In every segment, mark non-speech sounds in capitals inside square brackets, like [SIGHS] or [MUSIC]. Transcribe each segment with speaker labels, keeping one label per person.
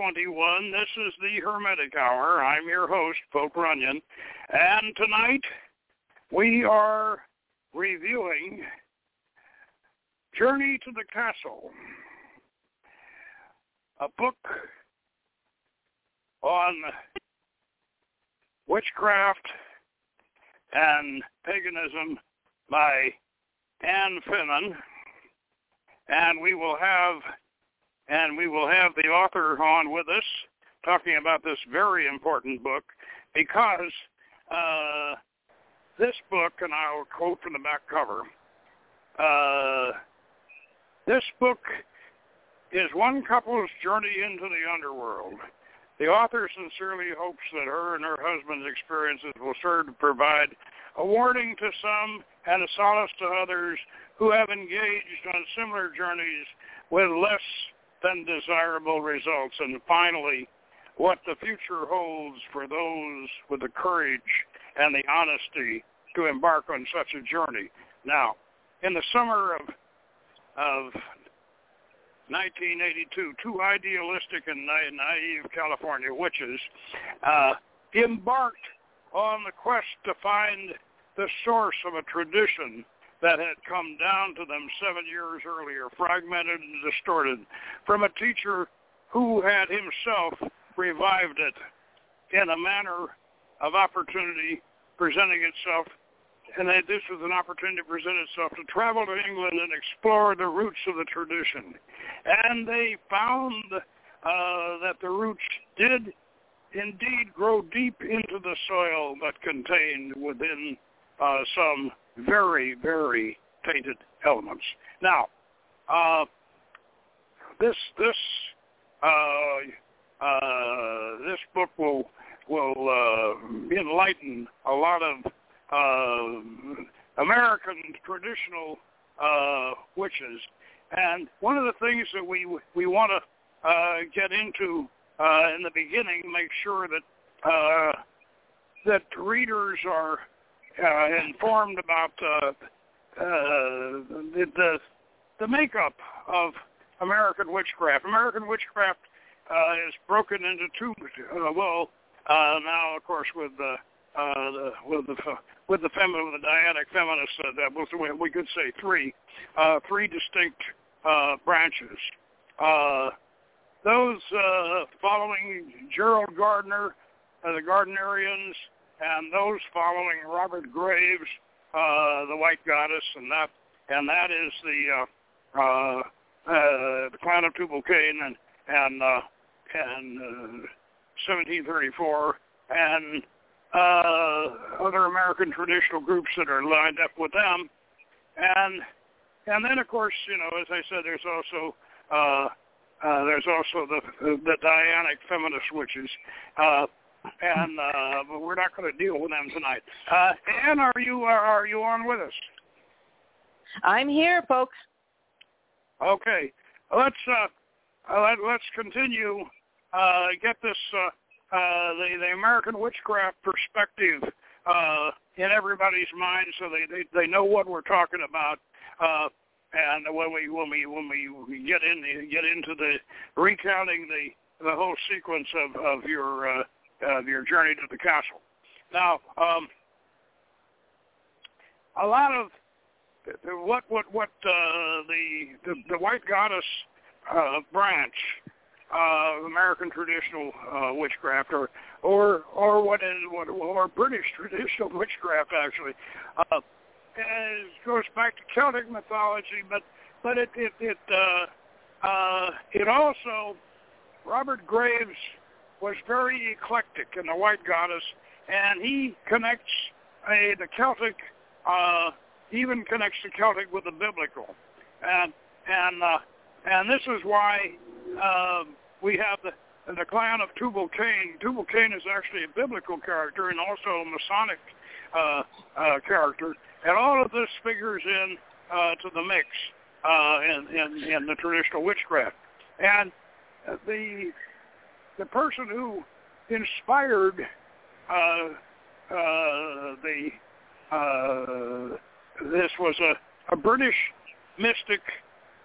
Speaker 1: 2021. This is the Hermetic Hour. I'm your host, Poke Runyon. And tonight we are reviewing Journey to the Castle, a book on witchcraft and paganism by Ann Finnin, and we will have and we will have the author on with us talking about this very important book because uh, this book, and I'll quote from the back cover, uh, this book is one couple's journey into the underworld. The author sincerely hopes that her and her husband's experiences will serve to provide a warning to some and a solace to others who have engaged on similar journeys with less than desirable results. And finally, what the future holds for those with the courage and the honesty to embark on such a journey. Now, in the summer of of 1982, two idealistic and naive California witches uh, embarked on the quest to find the source of a tradition that had come down to them seven years earlier, fragmented and distorted, from a teacher who had himself revived it in a manner of opportunity presenting itself and that this was an opportunity to present itself to travel to England and explore the roots of the tradition. And they found uh, that the roots did indeed grow deep into the soil but contained within uh, some very, very tainted elements. Now, uh, this this uh, uh, this book will will uh, enlighten a lot of uh, American traditional uh, witches. And one of the things that we we want to get into in the beginning, make sure that that readers are uh, informed about uh, uh, the, the the makeup of American witchcraft. American witchcraft uh, is broken into two. Uh, well, uh, now of course with the uh, the, with the with the feminine, the Dianic feminists, uh, that was we could say three, uh, three distinct uh, branches. Uh, those uh, following Gerald Gardner, uh, the Gardnerians, and those following Robert Graves, uh, the White Goddess, and that and that is the uh, uh, uh, the clan of Tubal Cain and and uh, and uh, 1734 and uh, other American traditional groups that are lined up with them, and and then of course you know as I said there's also uh, uh, there's also the the Dianic feminist witches, uh, and uh, but we're not going to deal with them tonight. Uh, Ann, are you are, are you on with us?
Speaker 2: I'm here, folks.
Speaker 1: Okay, let's uh, uh let, let's continue. Uh, get this uh, uh, the the American witchcraft perspective uh, in everybody's mind, so they, they they know what we're talking about. Uh, and when we when we when we get in get into the recounting the the whole sequence of of your uh, of your journey to the castle. Now, um, a lot of what what what uh, the, the the white goddess uh, branch uh, American traditional uh, witchcraft, or or or what is what or British [LAUGHS] traditional witchcraft actually. Uh, and goes back to Celtic mythology, but but it it it uh, uh, it also Robert Graves was very eclectic in the White Goddess, and he connects a, the Celtic, uh, even connects the Celtic with the biblical, and and uh, and this is why um, we have the the clan of Tubal Cain. Tubal Cain is actually a biblical character and also a Masonic uh, uh, character, and all of this figures in uh, to the mix uh, in, in in the traditional witchcraft. And the the person who inspired uh, uh, the uh, this was a, a British mystic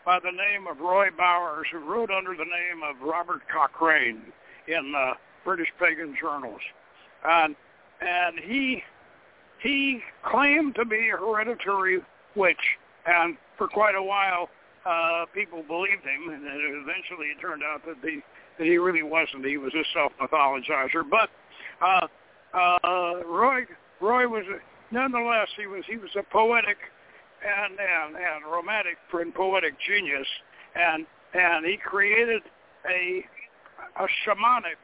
Speaker 1: by the name of Roy Bowers, who wrote under the name of Robert Cochrane in uh, British pagan journals, and and he he claimed to be a hereditary witch, and for quite a while uh, people believed him, and eventually it turned out that he that he really wasn't. He was a self-mythologizer. But uh, uh, Roy Roy was nonetheless he was he was a poetic and and, and romantic and poetic genius, and and he created a a shamanic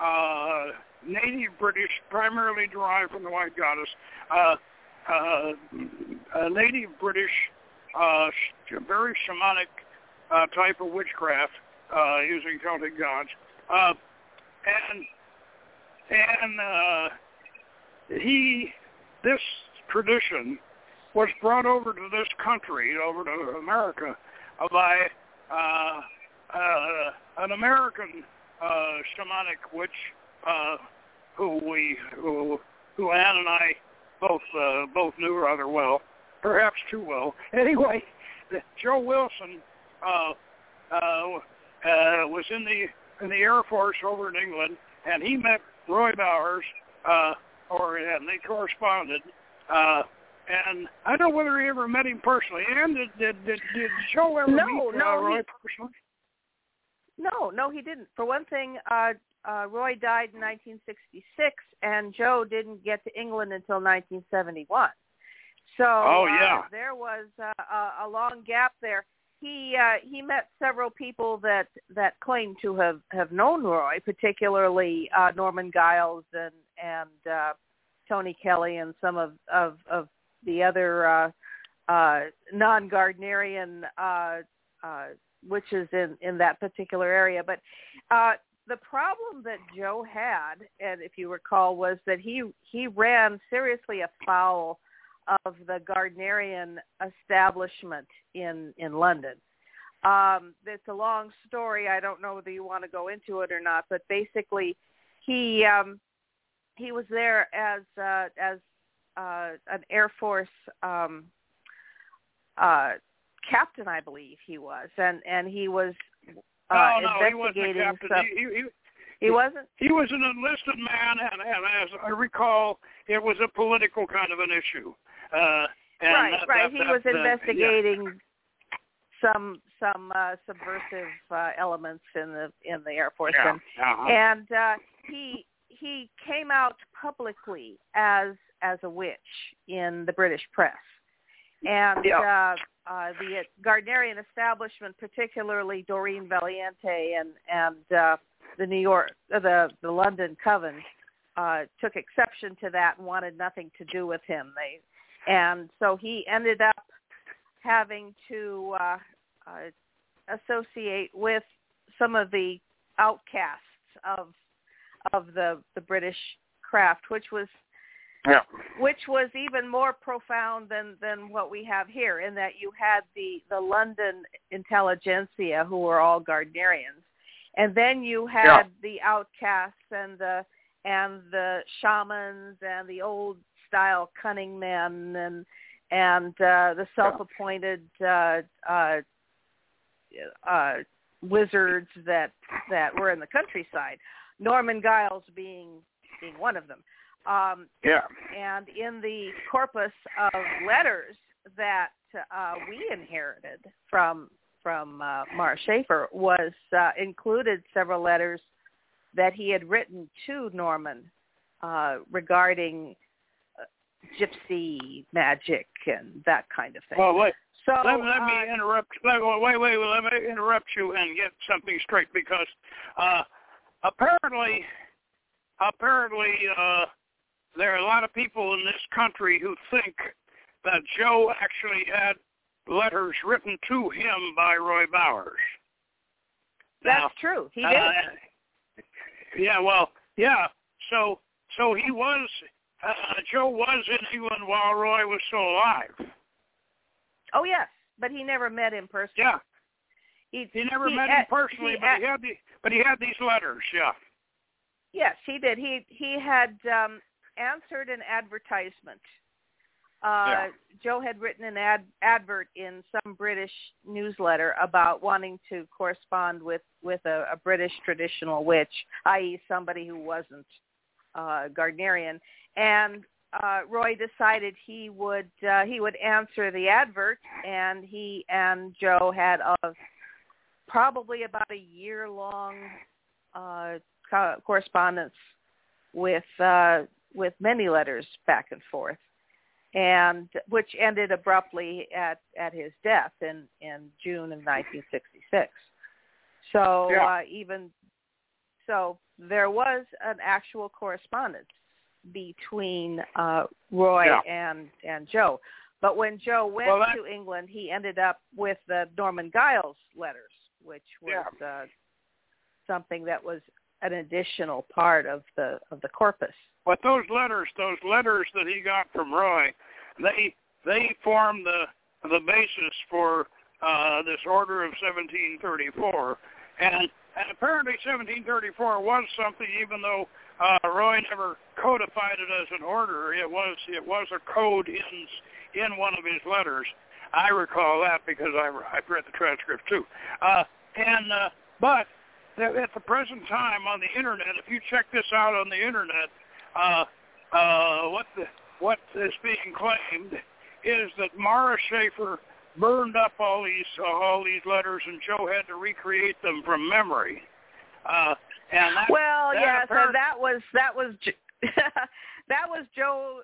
Speaker 1: uh, native British, primarily derived from the white goddess, uh, uh, a native British, uh, very shamanic uh, type of witchcraft uh, using Celtic gods, uh, and and uh, he this tradition was brought over to this country, over to America, by uh, uh, an American uh, shamanic witch uh, who we who, who Ann and I both uh, both knew rather well, perhaps too well. [LAUGHS] Anyway, Joe Wilson uh, uh, uh, was in the in the Air Force over in England, and he met Roy Bowers, uh, or and they corresponded. Uh, and I don't know whether he ever met him personally. And did did did, did Joe ever
Speaker 2: no,
Speaker 1: meet uh, Roy
Speaker 2: he,
Speaker 1: personally?
Speaker 2: No, no, he didn't. For one thing, uh, uh, Roy died in 1966, and Joe didn't get to England until 1971. So
Speaker 1: oh, yeah.
Speaker 2: uh, there was uh, a, a long gap there. He uh, he met several people that that claimed to have have known Roy, particularly uh, Norman Giles and and uh, Tony Kelly and some of of, of the other uh, uh, non-Gardnerian uh, uh, witches in in that particular area. But uh, the problem that Joe had, and if you recall, was that he he ran seriously afoul of the Gardnerian establishment in in London. Um, it's a long story. I don't know whether you want to go into it or not, but basically, he um, he was there as uh, as uh, an Air Force um, uh, captain, I believe he was, and and he was uh,
Speaker 1: oh, no,
Speaker 2: investigating
Speaker 1: he wasn't a
Speaker 2: some.
Speaker 1: He, he,
Speaker 2: he wasn't.
Speaker 1: He was an enlisted man, and, and as I recall, it was a political kind of an issue. Uh, and
Speaker 2: right,
Speaker 1: that,
Speaker 2: right.
Speaker 1: That,
Speaker 2: he
Speaker 1: that,
Speaker 2: was investigating
Speaker 1: yeah.
Speaker 2: some some uh, subversive uh, elements in the in the Air Force,
Speaker 1: Yeah.
Speaker 2: and
Speaker 1: Uh-huh.
Speaker 2: and uh, he he came out publicly as as a witch in the British press, and
Speaker 1: Yeah.
Speaker 2: uh, uh, the Gardnerian establishment, particularly Doreen Valiente and and uh, the New York uh, the the London Coven, uh, took exception to that and wanted nothing to do with him. They and so he ended up having to uh, uh, associate with some of the outcasts of of the the British craft, which was
Speaker 1: yeah.
Speaker 2: which was even more profound than than what we have here, in that you had the the London intelligentsia who were all Gardnerians, and then you had
Speaker 1: Yeah.
Speaker 2: the outcasts and the and the shamans and the old style cunning men and and uh, the self-appointed uh, uh, uh, wizards that that were in the countryside. Norman Giles being being one of them. Um,
Speaker 1: Yeah.
Speaker 2: and in the corpus of letters that uh, we inherited from from uh, Mara Schaefer was uh, included several letters that he had written to Norman uh, regarding gypsy magic and that kind of thing.
Speaker 1: Well, wait.
Speaker 2: so
Speaker 1: let, let
Speaker 2: uh,
Speaker 1: me interrupt. Wait, wait, wait. Let me interrupt you and get something straight because uh, apparently, apparently, uh, there are a lot of people in this country who think that Joe actually had letters written to him by Roy Bowers.
Speaker 2: that's
Speaker 1: Now,
Speaker 2: true. He did.
Speaker 1: uh, yeah, well, yeah. So, so he was. Uh, Joe was in England while Roy was still alive.
Speaker 2: oh yes, but he never met him personally.
Speaker 1: Yeah.
Speaker 2: He,
Speaker 1: He never
Speaker 2: he
Speaker 1: met him personally,
Speaker 2: he
Speaker 1: but he had the but he had these letters. Yeah.
Speaker 2: Yes, he did. He he had um, answered an advertisement uh, Joe had written an ad, advert in some British newsletter about wanting to correspond with with a, a British traditional witch, i.e., somebody who wasn't uh, Gardnerian, and uh, Roy decided he would uh, he would answer the advert, and he and Joe had a probably about a year long uh, co- correspondence with uh, with many letters back and forth and which ended abruptly at at his death in in June of 1966. So
Speaker 1: Yeah.
Speaker 2: uh, even so, there was an actual correspondence between uh, Roy
Speaker 1: Yeah.
Speaker 2: and and Joe. But when Joe went
Speaker 1: Well,
Speaker 2: to England, he ended up with the Norman Giles letters, which was uh, something that was an additional part of the of the corpus.
Speaker 1: But those letters, those letters that he got from Roy, they they formed the the basis for uh, this order of 1734, and and apparently 1734 was something, even though uh, Roy never codified it as an order. It was it was a code in in one of his letters. I recall that because I I've read the transcript too. Uh, and uh, but at the present time on the internet, if you check this out on the internet, uh, uh, what the what is being claimed is that Mara Schaefer burned up all these uh, all these letters, and Joe had to recreate them from memory. Uh, and that,
Speaker 2: Well,
Speaker 1: that
Speaker 2: yes,
Speaker 1: apparent-
Speaker 2: and that was that was [LAUGHS] that was Joe.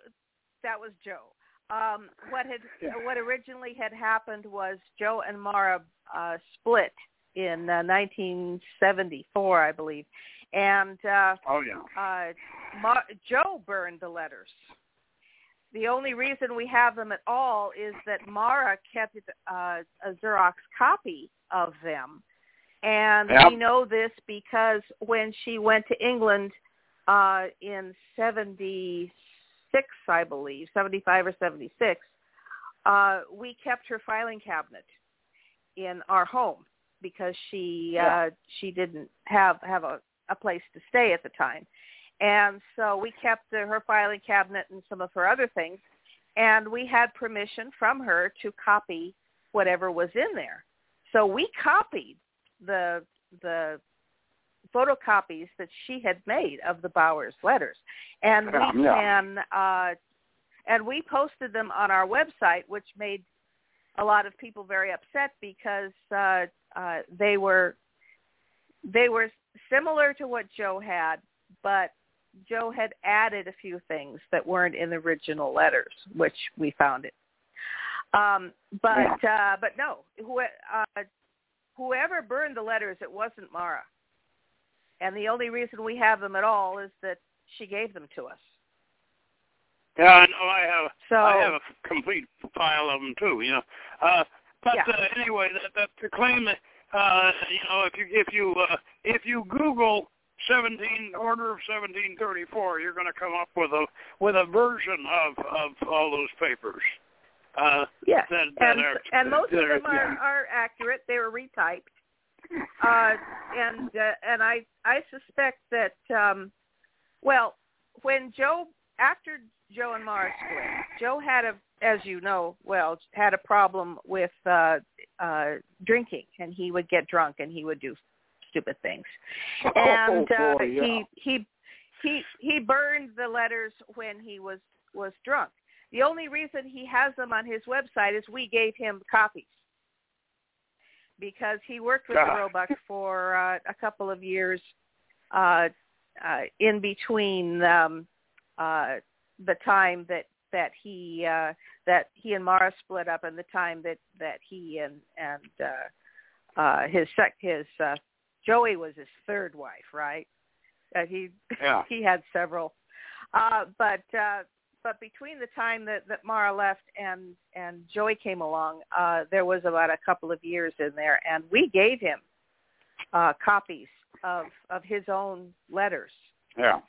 Speaker 2: That was Joe. Um, what had
Speaker 1: Yeah.
Speaker 2: what originally had happened was Joe and Mara uh, split in uh, 1974, I believe, and uh,
Speaker 1: oh yeah,
Speaker 2: uh, Mar- Joe burned the letters. The only reason we have them at all is that Mara kept uh, a Xerox copy of them, and
Speaker 1: Yep.
Speaker 2: we know this because when she went to England uh, in '76, I believe, '75 or '76, uh, we kept her filing cabinet in our home because she
Speaker 1: Yeah.
Speaker 2: uh, she didn't have have a, a place to stay at the time. And so we kept uh, her filing cabinet and some of her other things, and we had permission from her to copy whatever was in there. So we copied the the photocopies that she had made of the Bowers letters, and we
Speaker 1: yeah.
Speaker 2: can uh, and we posted them on our website, which made a lot of people very upset because uh, uh, they were they were similar to what Joe had, but Joe had added a few things that weren't in the original letters, which we found it. Um, but uh, but no, who, uh, whoever burned the letters, it wasn't Mara, and the only reason we have them at all is that she gave them to us.
Speaker 1: yeah. I know. I have
Speaker 2: So
Speaker 1: I have a complete file of them too. You know, uh, but
Speaker 2: Yeah.
Speaker 1: uh, anyway, that, that to claim that uh, you know if you if you uh, if you Google 17 order of 1734, you're going to come up with a with a version of of all those papers. Uh,
Speaker 2: Yes,
Speaker 1: that, that
Speaker 2: and
Speaker 1: are,
Speaker 2: and most of them are,
Speaker 1: yeah.
Speaker 2: are accurate. They were retyped, uh, and uh, and I I suspect that um, well when Joe after Joe and Mara split, Joe had a as you know well had a problem with uh, uh, drinking, and he would get drunk and he would do stupid things, and
Speaker 1: oh,
Speaker 2: uh,
Speaker 1: yeah.
Speaker 2: he he he he burned the letters when he was was drunk. The only reason he has them on his website is we gave him copies because he worked with the
Speaker 1: God.
Speaker 2: Roebuck [LAUGHS] for uh, a couple of years uh, uh, in between um, uh, the time that that he uh, that he and Mara split up and the time that that he and and uh, uh, his sec his uh, Joey was his third wife, right? Uh, he
Speaker 1: Yeah. [LAUGHS]
Speaker 2: he had several, uh, but uh, but between the time that that Mara left and and Joey came along, uh, there was about a couple of years in there, and we gave him uh, copies of of his own letters,
Speaker 1: yeah.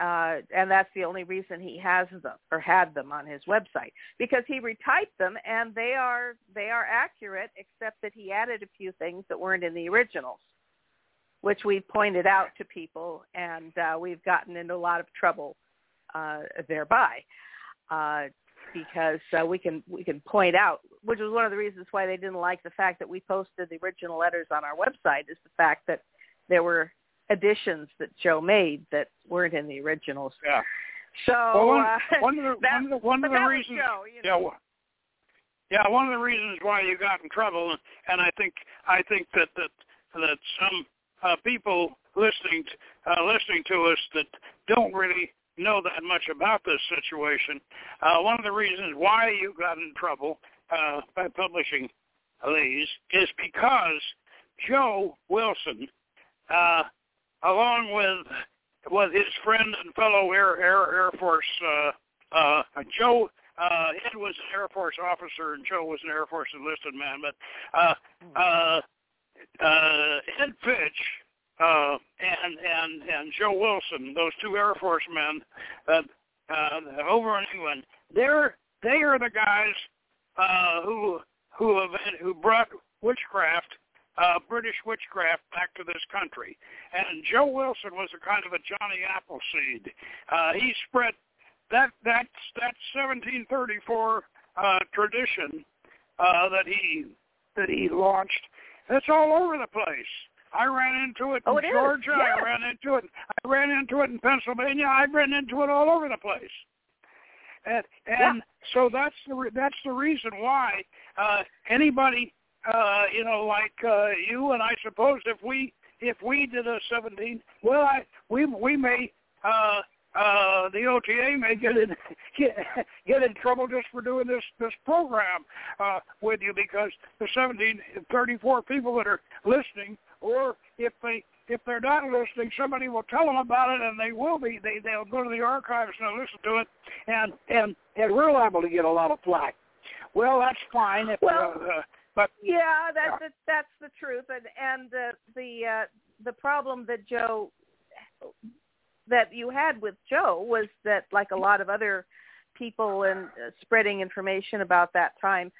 Speaker 2: uh, and that's the only reason he has them or had them on his website because he retyped them, and they are they are accurate, except that he added a few things that weren't in the originals, which we pointed out to people, and uh, we've gotten into a lot of trouble uh, thereby. Uh, because uh, we can we can point out, which was one of the reasons why they didn't like the fact that we posted the original letters on our website, is the fact that there were additions that Joe made that weren't in the originals.
Speaker 1: Yeah.
Speaker 2: So
Speaker 1: well, one,
Speaker 2: uh,
Speaker 1: one of the
Speaker 2: that,
Speaker 1: one of the, one of the reasons.
Speaker 2: Joe, you
Speaker 1: know. Yeah. Yeah, one of the reasons why you got in trouble, and I think I think that that that some uh, people listening to, uh, listening to us that don't really know that much about this situation. Uh, one of the reasons why you got in trouble uh, by publishing these is because Joe Wilson, uh, along with with his friend and fellow Air Air, Air Force uh, uh, Joe. Uh, Ed was an Air Force officer and Joe was an Air Force enlisted man, but uh, uh, uh, Ed Fitch uh, and and and Joe Wilson, those two Air Force men uh, uh, over in England, they're they are the guys uh, who who have who brought witchcraft, uh, British witchcraft, back to this country. And Joe Wilson was a kind of a Johnny Appleseed. Uh, he spread that that that 1734 uh, tradition uh, that he that he launched. It's all over the place. I ran into it
Speaker 2: oh,
Speaker 1: in
Speaker 2: it
Speaker 1: Georgia.
Speaker 2: Yes.
Speaker 1: I ran into it. I ran into it in Pennsylvania. I ran into it all over the place. And and
Speaker 2: yeah.
Speaker 1: so that's the re- that's the reason why uh, anybody uh, you know like uh, you and I suppose if we if we did a 17, well I we we may uh, uh, the OTA may get in [LAUGHS] get, get in trouble just for doing this this program uh, with you because the 17, 34 people that are listening, or if they if they're not listening, somebody will tell them about it, and they will be. They they'll go to the archives and they'll listen to it, and and and we're liable to get a lot of flack. Well, that's fine. If,
Speaker 2: well,
Speaker 1: uh, but
Speaker 2: yeah, that's
Speaker 1: yeah.
Speaker 2: That's the truth, and and the the uh, the problem that Joe that you had with Joe was that, like a lot of other people and uh, spreading information about that time,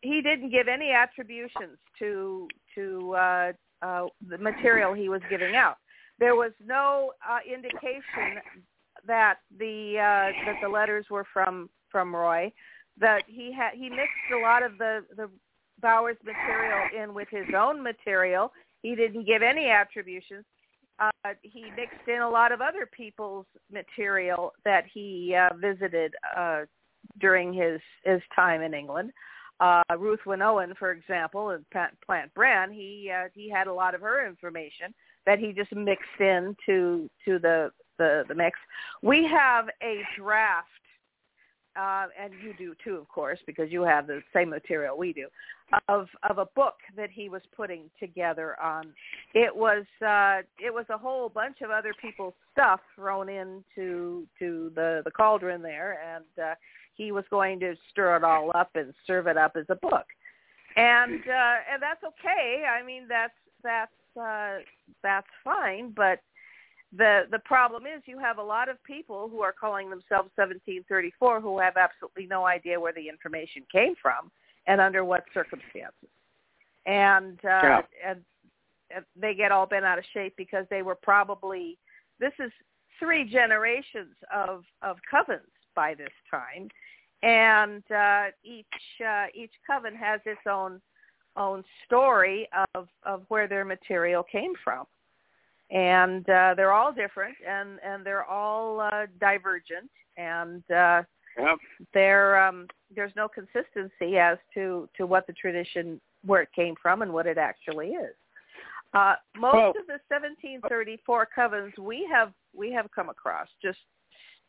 Speaker 2: he didn't give any attributions to to uh, uh, the material he was giving out. There was no uh, indication that the uh, that the letters were from from Roy. That he had he mixed a lot of the the Bowers material in with his own material. He didn't give any attributions uh, he mixed in a lot of other people's material that he uh, visited uh, during his his time in England. Uh, Ruth Wynn Owen, for example, and Plant Bran, he uh, he had a lot of her information that he just mixed in to to the the, the mix. We have a draft uh, and you do too, of course, because you have the same material we do, of of a book that he was putting together on. It was uh, it was a whole bunch of other people's stuff thrown into to the the cauldron there, and uh, he was going to stir it all up and serve it up as a book, and uh, and that's okay. I mean, that's that's uh, that's fine, but the the problem is you have a lot of people who are calling themselves 1734 who have absolutely no idea where the information came from and under what circumstances. And uh
Speaker 1: yeah.
Speaker 2: and, and they get all bent out of shape because they were probably this is three generations of of covens by this time. And uh each uh each coven has its own own story of of where their material came from and uh, they're all different and and they're all uh, divergent and uh,
Speaker 1: yep.
Speaker 2: there um, there's no consistency as to to what the tradition where it came from and what it actually is. Uh, most
Speaker 1: well,
Speaker 2: of the 1734 covens we have we have come across just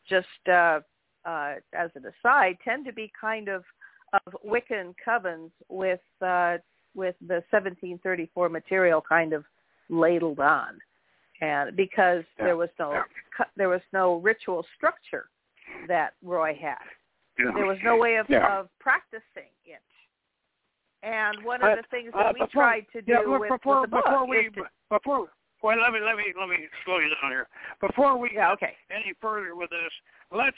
Speaker 2: just uh, uh, as an aside tend to be kind of of Wiccan covens with uh, with the 1734 material kind of ladled on and because
Speaker 1: yeah.
Speaker 2: there was no
Speaker 1: yeah.
Speaker 2: there was no ritual structure that Roy had.
Speaker 1: Yeah.
Speaker 2: There was no way of, of practicing it. And one of
Speaker 1: uh,
Speaker 2: the things that
Speaker 1: uh,
Speaker 2: we
Speaker 1: before,
Speaker 2: tried to do with,
Speaker 1: before,
Speaker 2: with the
Speaker 1: before we
Speaker 2: is to,
Speaker 1: before well let me let me let me slow you down here. Before we
Speaker 2: yeah, okay.
Speaker 1: any further with this, let's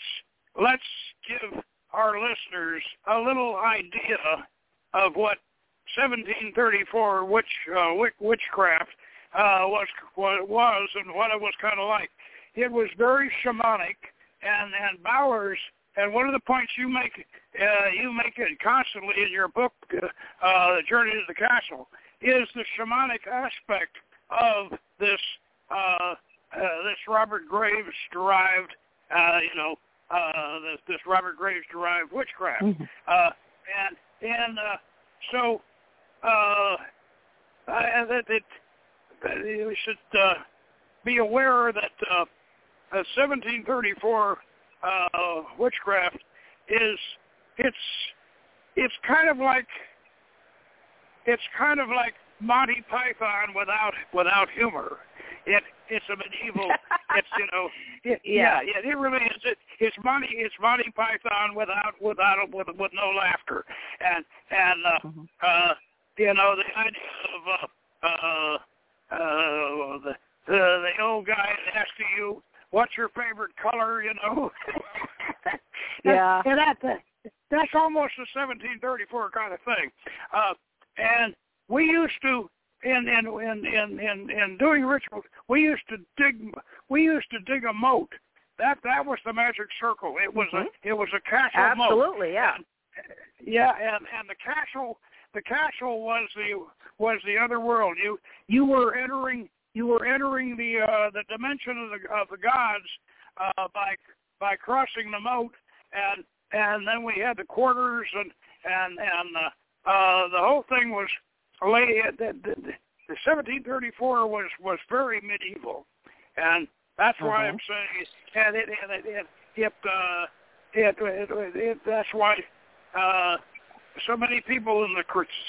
Speaker 1: let's give our listeners a little idea of what 1734 witch uh, witch, witchcraft uh, was what it was and what it was kind of like. It was very shamanic, and and Bowers and one of the points you make, uh, you make it constantly in your book, uh, uh, The Journey to the Castle, is the shamanic aspect of this uh, uh, this Robert Graves derived, uh, you know, uh, this, this Robert Graves derived witchcraft, mm-hmm. uh, and and uh, so uh, I, that it, you should uh, be aware that uh, 1734 uh, witchcraft is it's it's kind of like it's kind of like Monty Python without without humor. It it's a medieval. [LAUGHS] it's you know. It, yeah. yeah, yeah. It really is. It, it's Monty. It's Monty Python without without with with no laughter, and and uh, mm-hmm. uh, you know the idea of uh, uh, uh, the the the old guy asking you what's your favorite color, you know. [LAUGHS]
Speaker 2: yeah.
Speaker 1: And that, that that's almost a 1734 kind of thing. Uh, and we used to in in in in in, in doing rituals, we used to dig we used to dig a moat. That that was the magic circle. It was mm-hmm. a it was a castle
Speaker 2: Absolutely,
Speaker 1: moat.
Speaker 2: yeah.
Speaker 1: And, yeah, and and the castle the castle was the was the other world. You you were entering you were entering the uh, the dimension of the of the gods uh, by by crossing the moat, and and then we had the quarters and and and uh, uh, the whole thing was lay the, the, the 1734 was was very medieval, and that's why uh-huh. I'm saying and it and it it it, uh, it, it, it, it that's why uh, so many people in the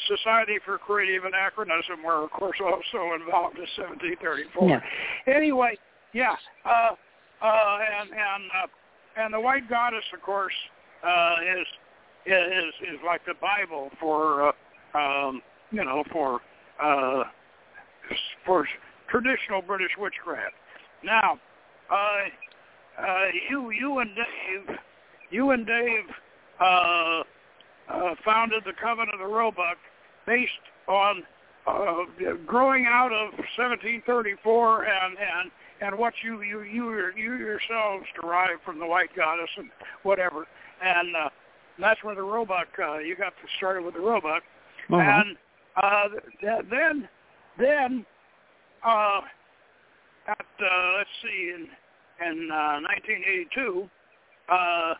Speaker 1: Society for Creative Anachronism were, of course, also involved in 1734. Yeah. Anyway, yeah, uh, uh, and and uh, and the White Goddess, of course, uh, is is is like the Bible for uh, um, you know for uh, for traditional British witchcraft. Now, uh, uh, you you and Dave, you and Dave. Uh, uh, founded the Coven of the Roebuck based on uh, growing out of 1734 and and and what you you you you yourselves derived from the White Goddess and whatever, and uh, that's where the Roebuck uh, you got to started with the Roebuck, uh-huh. and uh, th- then then uh, at uh, let's see in in uh, 1982. Uh,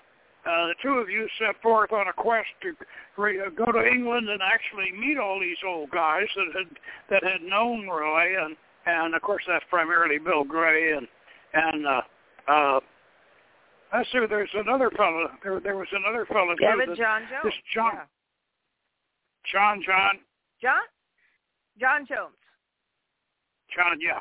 Speaker 1: uh, the two of you set forth on a quest to uh, go to England and actually meet all these old guys that had that had known Roy, and and of course that's primarily Bill Gray and and uh, uh, I see there's another fellow. There there was another fellow.
Speaker 2: Yeah,
Speaker 1: too,
Speaker 2: John Jones.
Speaker 1: This John.
Speaker 2: Yeah.
Speaker 1: John John.
Speaker 2: John. John Jones.
Speaker 1: John, yeah,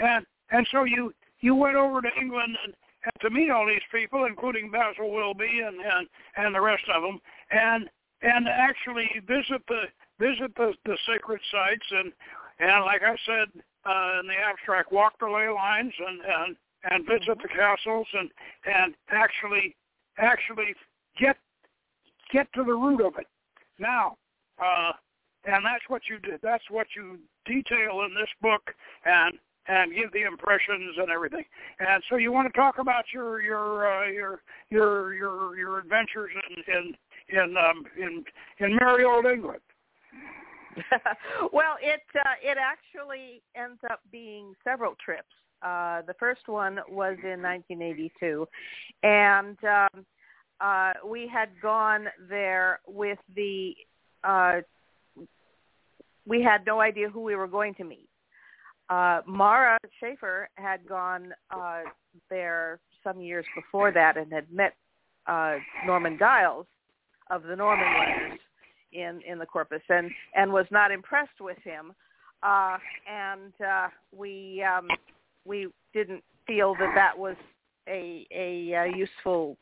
Speaker 1: and and so you you went over to England and and to meet all these people, including Basil Wilby and and and the rest of them, and and actually visit the visit the the sacred sites and and like I said uh, in the abstract, walk the ley lines and and and visit the castles and and actually actually get get to the root of it. Now, uh, and that's what you did. That's what you detail in this book, and and give the impressions and everything. And so you want to talk about your your uh, your your your your adventures in in in um, in, in merry old England. [LAUGHS]
Speaker 2: well, it uh, it actually ends up being several trips. Uh, the first one was in 1982, and um, uh, we had gone there with the. Uh, we had no idea who we were going to meet uh, Mara Schaefer had gone uh, there some years before that and had met uh, Norman Giles of the Norman Letters in in the corpus and and was not impressed with him. Uh and uh we um we didn't feel that that was a a, a useful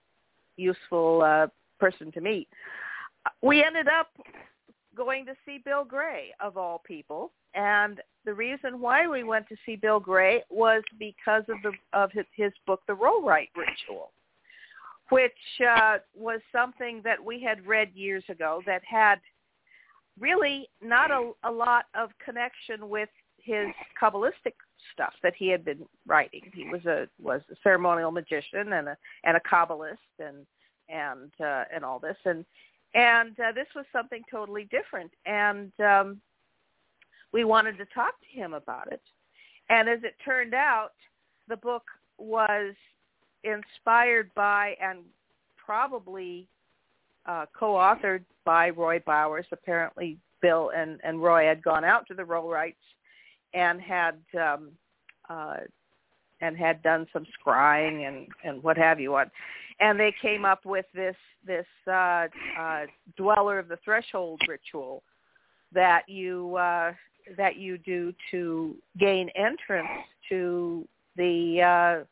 Speaker 2: useful uh person to meet. We ended up going to see Bill Gray of all people and the reason why we went to see Bill Gray was because of the of his, his book, The Rollright Ritual, which uh, was something that we had read years ago that had really not a, a lot of connection with his kabbalistic stuff that he had been writing. He was a was a ceremonial magician and a and a kabbalist and and uh, and all this and and uh, this was something totally different and um, we wanted to talk to him about it and as it turned out the book was inspired by and probably uh, co-authored by Roy Bowers. Apparently, Bill and, and Roy had gone out to the Rollrights and had um, uh, and had done some scrying and and what have you on, and they came up with this this uh, uh, dweller of the threshold ritual that you uh, that you do to gain entrance to the uh,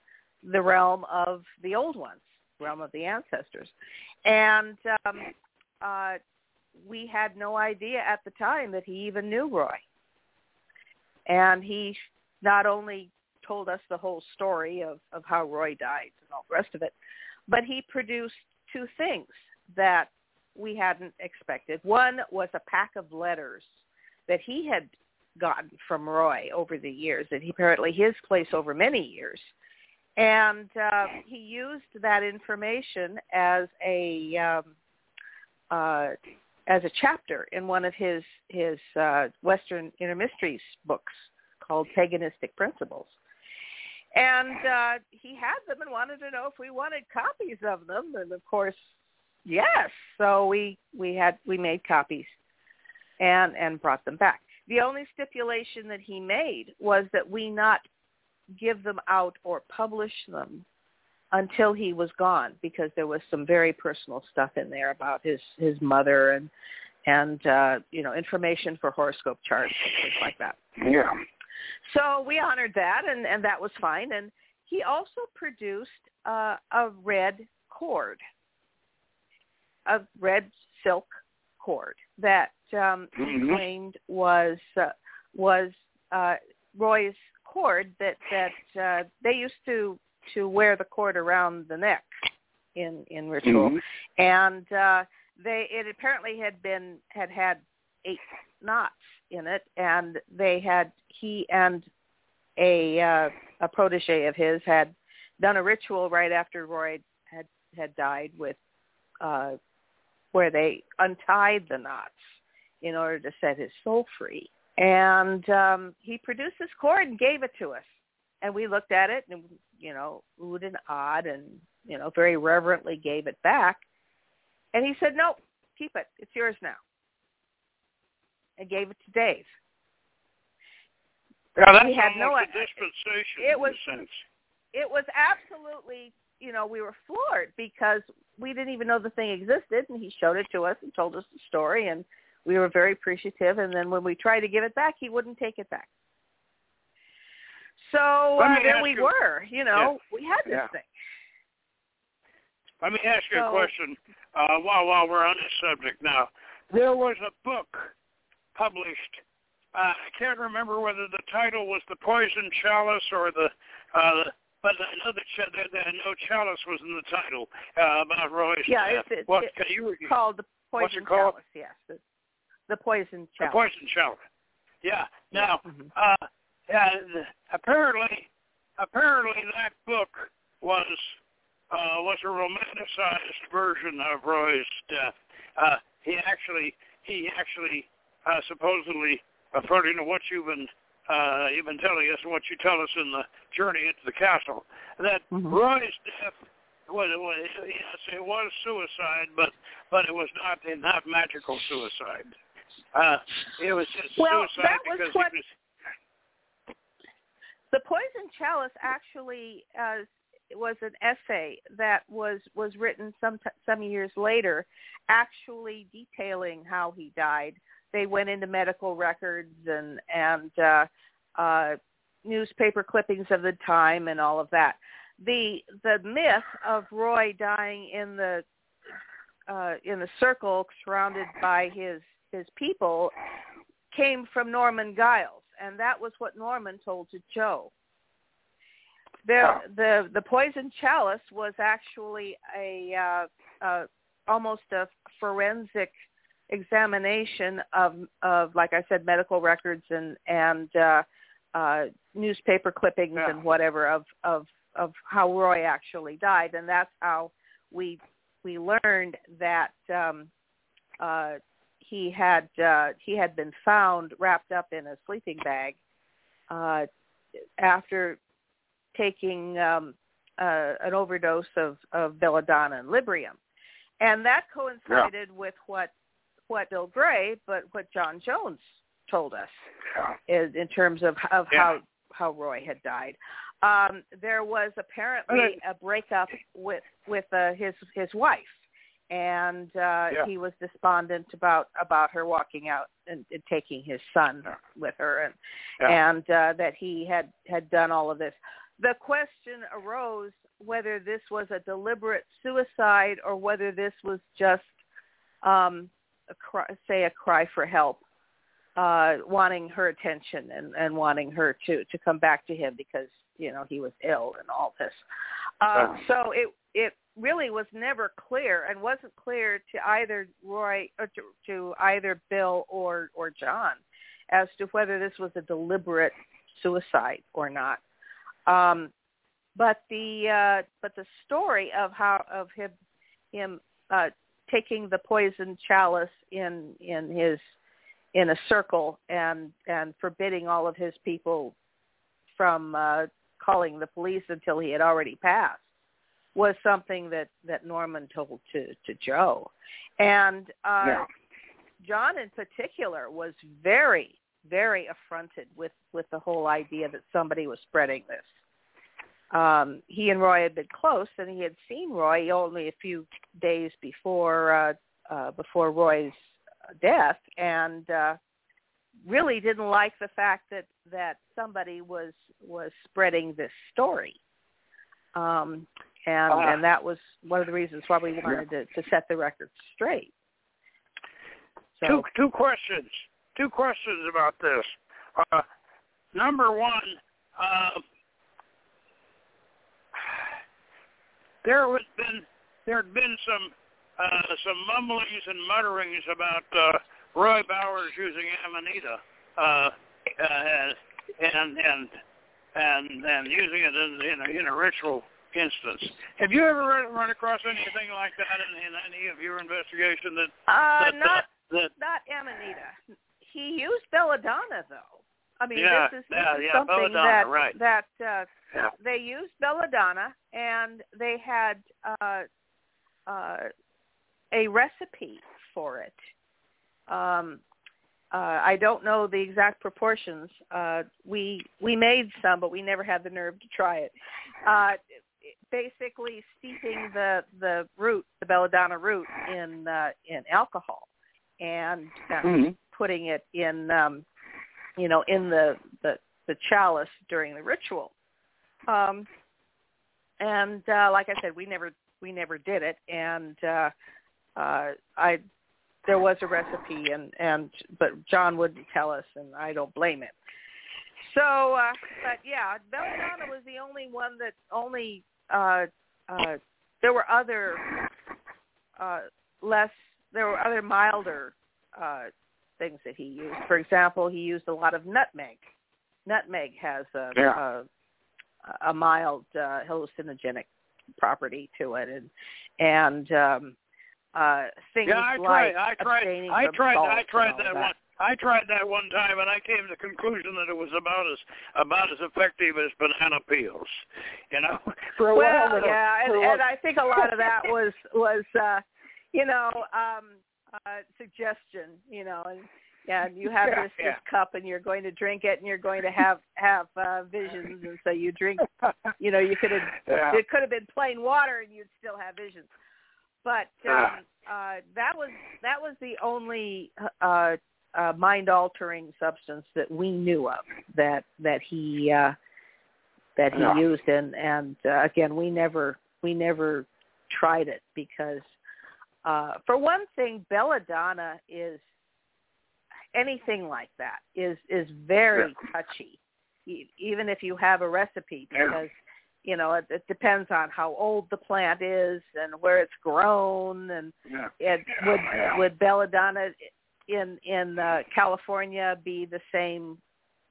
Speaker 2: the realm of the old ones, realm of the ancestors, and um, uh, we had no idea at the time that he even knew Roy, and he not only told us the whole story of of how Roy died and all the rest of it, but he produced two things that we hadn't expected. One was a pack of letters that he had gotten from Roy over the years, that he apparently his place over many years, and uh, he used that information as a um, uh, as a chapter in one of his his uh, Western Inner Mysteries books called Paganistic Principles. And uh, he had them and wanted to know if we wanted copies of them, and of course, yes. So we we had we made copies and and brought them back. The only stipulation that he made was that we not give them out or publish them until he was gone because there was some very personal stuff in there about his his mother and and uh you know information for horoscope charts and things like that
Speaker 1: yeah
Speaker 2: so we honored that and and that was fine and he also produced uh a red cord a red silk cord that um
Speaker 1: mm-hmm.
Speaker 2: he claimed was uh, was uh Roy's cord that that uh, they used to to wear the cord around the neck in in ritual,
Speaker 1: mm-hmm.
Speaker 2: and uh, they it apparently had been had had eight knots in it, and they had he and a uh, a protege of his had done a ritual right after Roy had had died with uh, where they untied the knots in order to set his soul free and um, he produced this cord and gave it to us. And we looked at it and, you know, oohed and awed and, you know, very reverently gave it back. And he said, nope, keep it. It's yours now. And gave it to Dave.
Speaker 1: Yeah, that's
Speaker 2: we had no
Speaker 1: a dispensation
Speaker 2: it was,
Speaker 1: in a sense.
Speaker 2: It was absolutely, you know, we were floored because we didn't even know the thing existed, and he showed it to us and told us the story, and we were very appreciative, and then when we tried to give it back, he wouldn't take it back. So uh, there we
Speaker 1: you,
Speaker 2: were. You know,
Speaker 1: yeah,
Speaker 2: we had this
Speaker 1: yeah.
Speaker 2: thing.
Speaker 1: Let me ask you
Speaker 2: so,
Speaker 1: a question uh, while while we're on this subject. Now, there was a book published. Uh, I can't remember whether the title was "The Poison Chalice" or the. Uh, but I know that ch- the, the, no chalice was in the title uh, about Roy's
Speaker 2: yeah,
Speaker 1: death.
Speaker 2: it's, it's,
Speaker 1: what,
Speaker 2: it's
Speaker 1: you,
Speaker 2: called the Poison
Speaker 1: called?
Speaker 2: Chalice. Yes, the, the Poison Chalice.
Speaker 1: The Poison Chalice. Yeah. Now,
Speaker 2: mm-hmm.
Speaker 1: uh, uh, apparently, apparently that book was uh, was a romanticized version of Roy's death. Uh, he actually, he actually, uh, supposedly, according to what you've been uh, you've been telling us and what you tell us in the journey into the castle, that
Speaker 2: mm-hmm.
Speaker 1: Roy's death was, was yes, it was suicide, but but it was not not magical suicide. Uh, it was just
Speaker 2: well,
Speaker 1: suicide
Speaker 2: that was
Speaker 1: because
Speaker 2: what,
Speaker 1: he was.
Speaker 2: The Poison Chalice actually uh, was an essay that was was written some t- some years later, actually detailing how he died. They went into medical records and and uh, uh, newspaper clippings of the time and all of that. The the myth of Roy dying in the uh, in the circle surrounded by his his people came from Norman Giles, and that was what Norman told to Joe. The the the poison chalice was actually a uh, uh, almost a forensic examination of of like I said medical records and and uh, uh, newspaper clippings
Speaker 1: yeah.
Speaker 2: and whatever of of of how Roy actually died, and that's how we we learned that um, uh, he had uh, he had been found wrapped up in a sleeping bag uh, after taking um, uh, an overdose of, of belladonna and Librium, and that coincided yeah. with what what Bill Gray, but what John Jones told us yeah. is in terms of of yeah. how how Roy had died. Um, there was apparently a breakup with with uh, his his wife, and uh, yeah. he was despondent about about her walking out and, and taking his son yeah. with her, and and uh, that he had had done all of this. The question arose whether this was a deliberate suicide or whether this was just, um, a cry, say, a cry for help uh wanting her attention and and wanting her to to come back to him because you know he was ill and all this. Uh, so it it really was never clear and wasn't clear to either roy or to, to either bill or or john as to whether this was a deliberate suicide or not. Um but the uh but the story of how of him him uh taking the poison chalice in in his in a circle and and forbidding all of his people from uh, calling the police until he had already passed was something that that Norman told to to Joe, and uh, yeah. John in particular was very very affronted with with the whole idea that somebody was spreading this. Um, he and Roy had been close, and he had seen Roy only a few days before uh, uh, before Roy's death and uh really didn't like the fact that that somebody was was spreading this story. Um and uh, and that was one of the reasons why we wanted yeah. to, to set the record straight.
Speaker 1: So, two two questions two questions about this. Uh number one uh there has been there had been some uh, some mumblings and mutterings about uh, Roy Bowers using Amanita uh, uh, and and and and using it in, in, a, in a ritual instance. Have you ever run, run across anything like that in, in any of your investigation? That,
Speaker 2: uh,
Speaker 1: that
Speaker 2: not
Speaker 1: uh, that,
Speaker 2: not Amanita. He used belladonna though. I mean,
Speaker 1: yeah,
Speaker 2: this is, this
Speaker 1: yeah,
Speaker 2: is
Speaker 1: yeah,
Speaker 2: something
Speaker 1: belladonna,
Speaker 2: that
Speaker 1: right.
Speaker 2: that uh,
Speaker 1: yeah.
Speaker 2: they used belladonna, and they had uh, uh, a recipe for it. Um, uh, I don't know the exact proportions. Uh, we we made some, but we never had the nerve to try it. Uh, basically, steeping the the root, the belladonna root, in uh, in alcohol, and uh,
Speaker 1: mm-hmm.
Speaker 2: putting it in, um, you know, in the, the the chalice during the ritual. Um, and uh, like I said, we never we never did it, and uh, uh, I there was a recipe and and but John wouldn't tell us and I don't blame him. So uh but yeah, belladonna was the only one that only uh uh there were other uh less there were other milder uh things that he used. For example, he used a lot of nutmeg. Nutmeg has a
Speaker 1: yeah.
Speaker 2: a, a mild uh hallucinogenic property to it and and um uh things
Speaker 1: yeah, I
Speaker 2: like
Speaker 1: tried, I tried, I tried, I tried that,
Speaker 2: that
Speaker 1: one. I tried that one time, and I came to the conclusion that it was about as about as effective as banana peels. You know, [LAUGHS]
Speaker 2: for a well, while. yeah, and, and I think a lot of that [LAUGHS] was was uh, you know um, uh, suggestion. You know, and yeah, and you [LAUGHS] have this
Speaker 1: yeah.
Speaker 2: this cup, and you're going to drink it, and you're going to have have uh, visions, and so you drink. [LAUGHS] You know, you could have
Speaker 1: yeah.
Speaker 2: it could have been plain water, and you'd still have visions. But um, uh, that was that was the only uh, uh, mind-altering substance that we knew of that that he uh, that he
Speaker 1: yeah.
Speaker 2: used, and and uh, again, we never we never tried it because, uh, for one thing, belladonna is anything like that is is very touchy, e- even if you have a recipe because you know it, it depends on how old the plant is and where it's grown and
Speaker 1: yeah.
Speaker 2: it would
Speaker 1: yeah.
Speaker 2: would belladonna in in uh, California be the same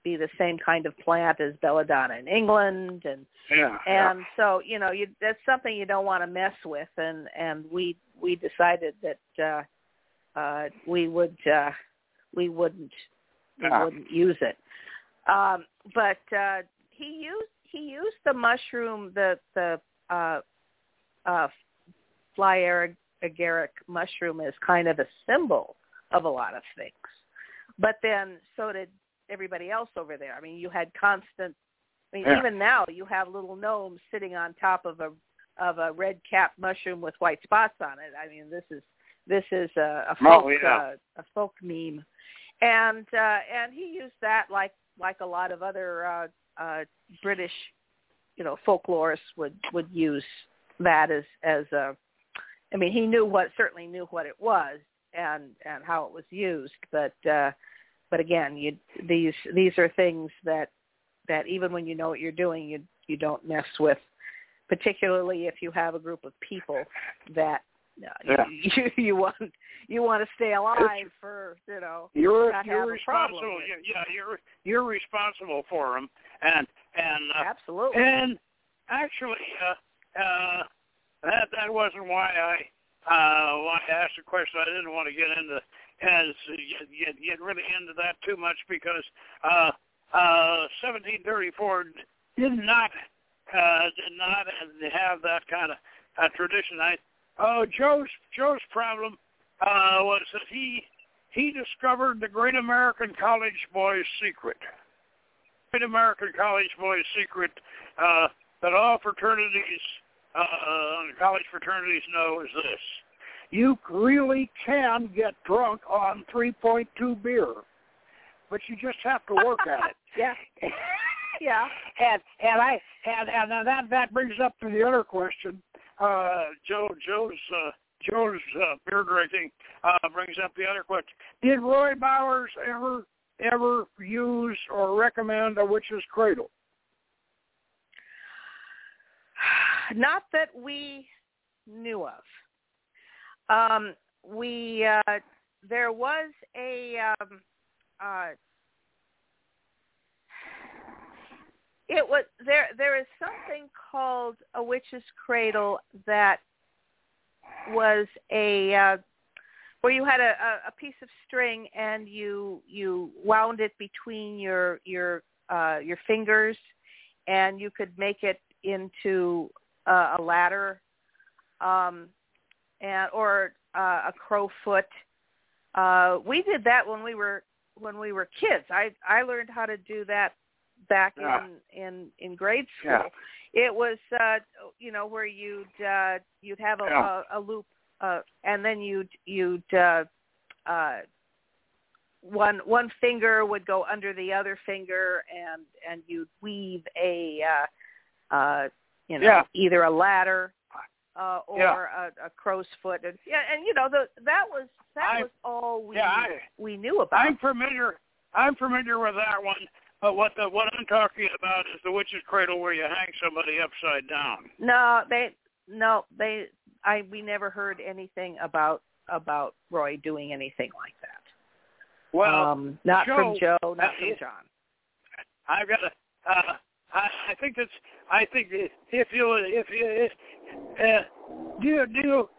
Speaker 2: be the same kind of plant as belladonna in England and
Speaker 1: yeah,
Speaker 2: and
Speaker 1: yeah.
Speaker 2: so you know you that's something you don't want to mess with and and we we decided that uh uh we would uh we wouldn't we
Speaker 1: Yeah.
Speaker 2: wouldn't use it um but uh he used he used the mushroom the the uh uh fly agaric mushroom as kind of a symbol of a lot of things but then so did everybody else over there i mean you had constant I mean,
Speaker 1: Yeah.
Speaker 2: even now you have little gnomes sitting on top of a of a red cap mushroom with white spots on it. I mean, this is this is a, a folk
Speaker 1: Oh, yeah.
Speaker 2: uh, a folk meme, and uh, and he used that like like a lot of other uh, uh, British, you know, folklorists would would use that as as a. I mean, he knew what certainly knew what it was and and how it was used, but uh, but again, you these these are things that that even when you know what you're doing, you you don't mess with, particularly if you have a group of people that uh,
Speaker 1: Yeah. [LAUGHS]
Speaker 2: you, you want you want to stay alive for you know
Speaker 1: You're
Speaker 2: not
Speaker 1: you're
Speaker 2: have a
Speaker 1: responsible.
Speaker 2: with.
Speaker 1: Yeah, yeah, you're you're responsible for them, and and uh,
Speaker 2: absolutely
Speaker 1: and actually, uh, uh, that that wasn't why I uh, why I asked the question. I didn't want to get into as get, get get really into that too much because uh, uh, 1734 did not uh, did not have that kind of uh, tradition. I oh Joe's Joe's problem uh, was that he he discovered the Great American College Boy's secret. Great American College Boy's secret uh, that all fraternities, uh, college fraternities know is this. You really can get drunk on 3.2 beer, but you just have to work at it. [LAUGHS]
Speaker 2: yeah [LAUGHS] yeah
Speaker 1: And and I and and that that brings up to the other question. Uh, Joe Joe's uh, Joe's uh, beer drinking uh, brings up the other question. Did Roy Bowers ever ever use or recommend a witch's cradle? [SIGHS]
Speaker 2: not that we knew of. Um, we uh, there was a um, uh, it was there. There is something called a witch's cradle that was a uh, where you had a, a, piece of string and you you wound it between your your uh, your fingers, and you could make it into uh, a ladder, um, and or uh, a crow foot. Uh, we did that when we were when we were kids. I I learned how to do that back
Speaker 1: Yeah.
Speaker 2: in in in grade school.
Speaker 1: Yeah.
Speaker 2: It was uh, you know where you'd uh, you'd have a,
Speaker 1: Yeah.
Speaker 2: a, a loop, uh, and then you'd you'd uh, uh, one one finger would go under the other finger, and and you'd weave a uh, uh, you know
Speaker 1: Yeah.
Speaker 2: either a ladder uh, or
Speaker 1: Yeah.
Speaker 2: a, a crow's foot, and yeah, and you know the that was that
Speaker 1: I-
Speaker 2: was all we
Speaker 1: yeah, I-
Speaker 2: we knew about.
Speaker 1: I'm familiar. I'm familiar with that one. But what the what I'm talking about is the witch's cradle where you hang somebody upside down.
Speaker 2: No, they no they I we never heard anything about about Roy doing anything like that.
Speaker 1: Well,
Speaker 2: um, not from
Speaker 1: Joe,
Speaker 2: Joe, not
Speaker 1: uh,
Speaker 2: from John.
Speaker 1: I've got to. Uh, I, I think that's. I think if you if you if, uh, do you do you,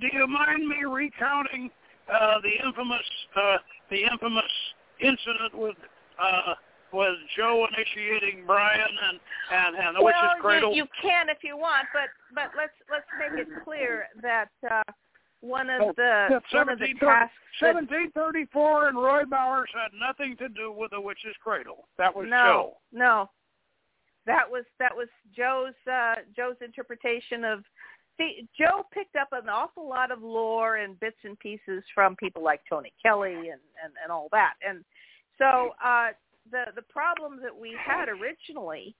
Speaker 1: do you mind me recounting uh, the infamous uh, the infamous incident with uh, with Joe initiating Brian and and, and the
Speaker 2: well,
Speaker 1: witch's cradle?
Speaker 2: You, you can if you want, but but let's let's make it clear that uh, one of
Speaker 1: Oh,
Speaker 2: the
Speaker 1: yeah,
Speaker 2: one of the tasks
Speaker 1: 1734 and Roy Bowers had nothing to do with the witch's cradle. That was
Speaker 2: no
Speaker 1: Joe.
Speaker 2: no that was that was Joe's uh, Joe's interpretation of. See, Joe picked up an awful lot of lore and bits and pieces from people like Tony Kelly and and, and all that, and so uh, the the problem that we had originally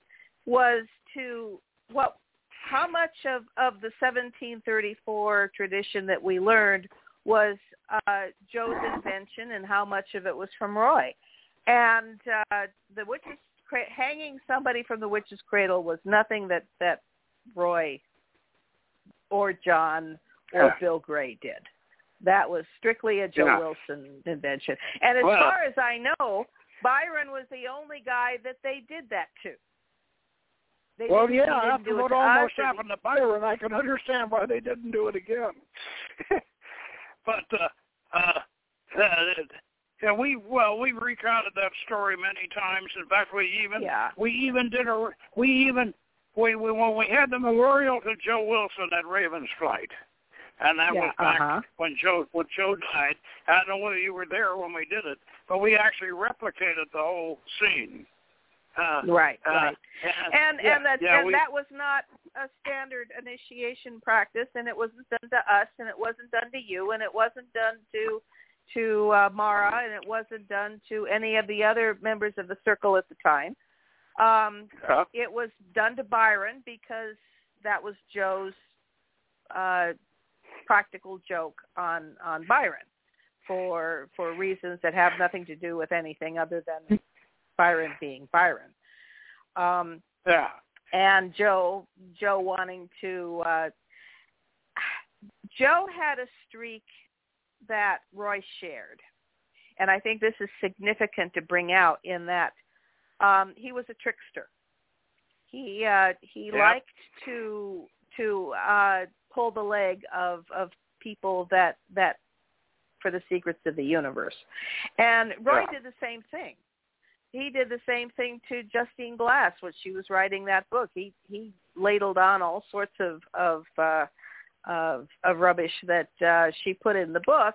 Speaker 2: was to what how much of of the 1734 tradition that we learned was uh, Joe's invention and how much of it was from Roy. And uh, the witch's cra- hanging somebody from the witch's cradle was nothing that that Roy or John or
Speaker 1: Yeah.
Speaker 2: Bill Gray did. That was strictly a Joe
Speaker 1: Yeah.
Speaker 2: Wilson invention. And as
Speaker 1: Well-
Speaker 2: far as I know, Byron was the only guy that they did that to. They
Speaker 1: well, yeah, after what almost
Speaker 2: us,
Speaker 1: happened to Byron, I can understand why they didn't do it again. [LAUGHS] but uh, uh, uh, yeah, we well we recounted that story many times. In fact, we even
Speaker 2: yeah.
Speaker 1: we even did a we even we, we when we had the memorial to Joe Wilson at Ravens Flight, and that
Speaker 2: yeah,
Speaker 1: was back
Speaker 2: uh-huh.
Speaker 1: when Joe when Joe died. I don't know whether you were there when we did it, but we actually replicated the whole scene. Uh,
Speaker 2: right,
Speaker 1: uh,
Speaker 2: right.
Speaker 1: And
Speaker 2: and
Speaker 1: yeah,
Speaker 2: and that
Speaker 1: yeah,
Speaker 2: and
Speaker 1: we,
Speaker 2: that was not a standard initiation practice, and it wasn't done to us, and it wasn't done to you, and it wasn't done to to uh, Mara, and it wasn't done to any of the other members of the circle at the time. Um,
Speaker 1: uh,
Speaker 2: it was done to Byron because that was Joe's uh, practical joke on on Byron for for reasons that have nothing to do with anything other than Byron being Byron. Um,
Speaker 1: yeah.
Speaker 2: and Joe Joe wanting to uh Joe had a streak that Roy shared. And I think this is significant to bring out in that um he was a trickster. He uh he
Speaker 1: Yep.
Speaker 2: liked to to uh pull the leg of of people that that for the secrets of the universe. And Roy
Speaker 1: Yeah.
Speaker 2: did the same thing he did the same thing to Justine Glass when she was writing that book. He he ladled on all sorts of of uh, of, of rubbish that uh, she put in the book,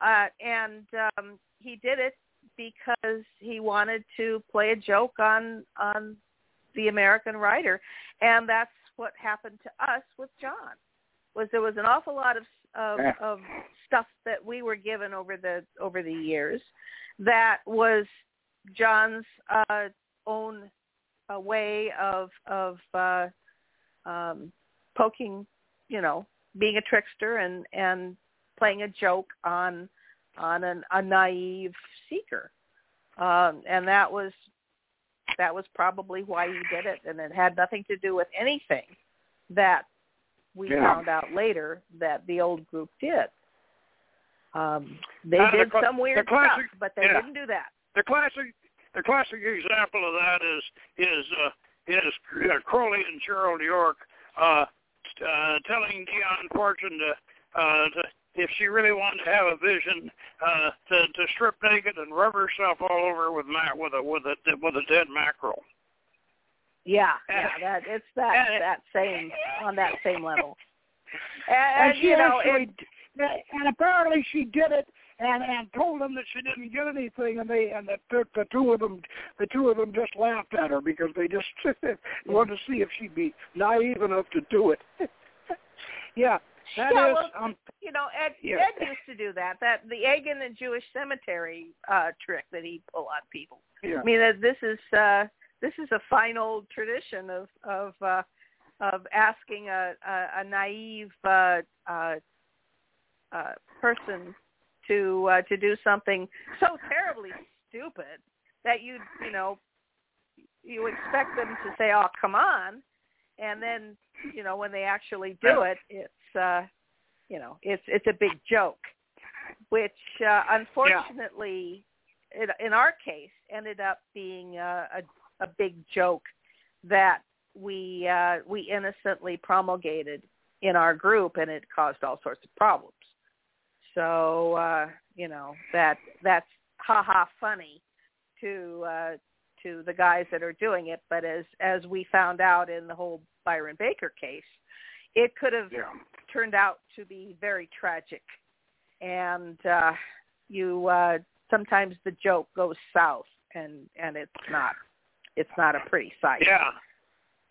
Speaker 2: uh, and um, he did it because he wanted to play a joke on on the American writer, and that's what happened to us with John. Was there was an awful lot of of, of stuff that we were given over the over the years that was John's uh, own uh, way of of uh, um, poking, you know, being a trickster and and playing a joke on on an, a naive seeker, um, and that was that was probably why he did it, and it had nothing to do with anything that we
Speaker 1: Yeah.
Speaker 2: found out later that the old group did. Um, they
Speaker 1: Uh, the
Speaker 2: did
Speaker 1: cla-
Speaker 2: some weird
Speaker 1: the classic-
Speaker 2: stuff, but they
Speaker 1: yeah.
Speaker 2: didn't do that.
Speaker 1: The classic the classic example of that is is uh, is uh, Crowley and Gerald Yorke uh, uh, telling Dion Fortune to, uh, to if she really wanted to have a vision uh, to to strip naked and rub herself all over with ma- with a with a with a dead mackerel.
Speaker 2: Yeah, [LAUGHS] yeah, that it's that that same on that same level. [LAUGHS] And,
Speaker 1: And,
Speaker 2: you know,
Speaker 1: actually,
Speaker 2: it,
Speaker 1: and apparently she did it, and and told them that she didn't get anything, and they and the the, two of them, the two of them just laughed at her because they just [LAUGHS] wanted to see if she'd be naive enough to do it. yeah, that is.
Speaker 2: Yeah, well,
Speaker 1: um,
Speaker 2: you know, Ed
Speaker 1: Yeah.
Speaker 2: Ed used to do that. That the egg in the Jewish cemetery uh trick that he'd pull on people.
Speaker 1: yeah.
Speaker 2: I mean, that this is uh this is a fine old tradition of of uh of asking a a, a naive uh uh uh person to uh to do something so terribly stupid that you you know you expect them to say oh come on. And then you know when they actually do it it's uh you know it's it's a big joke which uh unfortunately it, in our case ended up being a, a a big joke that we uh we innocently promulgated in our group and it caused all sorts of problems. So uh you know that that's ha ha funny to uh to the guys that are doing it. But as as we found out in the whole Byron Baker case it could have
Speaker 1: Yeah.
Speaker 2: turned out to be very tragic. And uh you uh sometimes the joke goes south and and it's not it's not a pretty sight
Speaker 1: Yeah,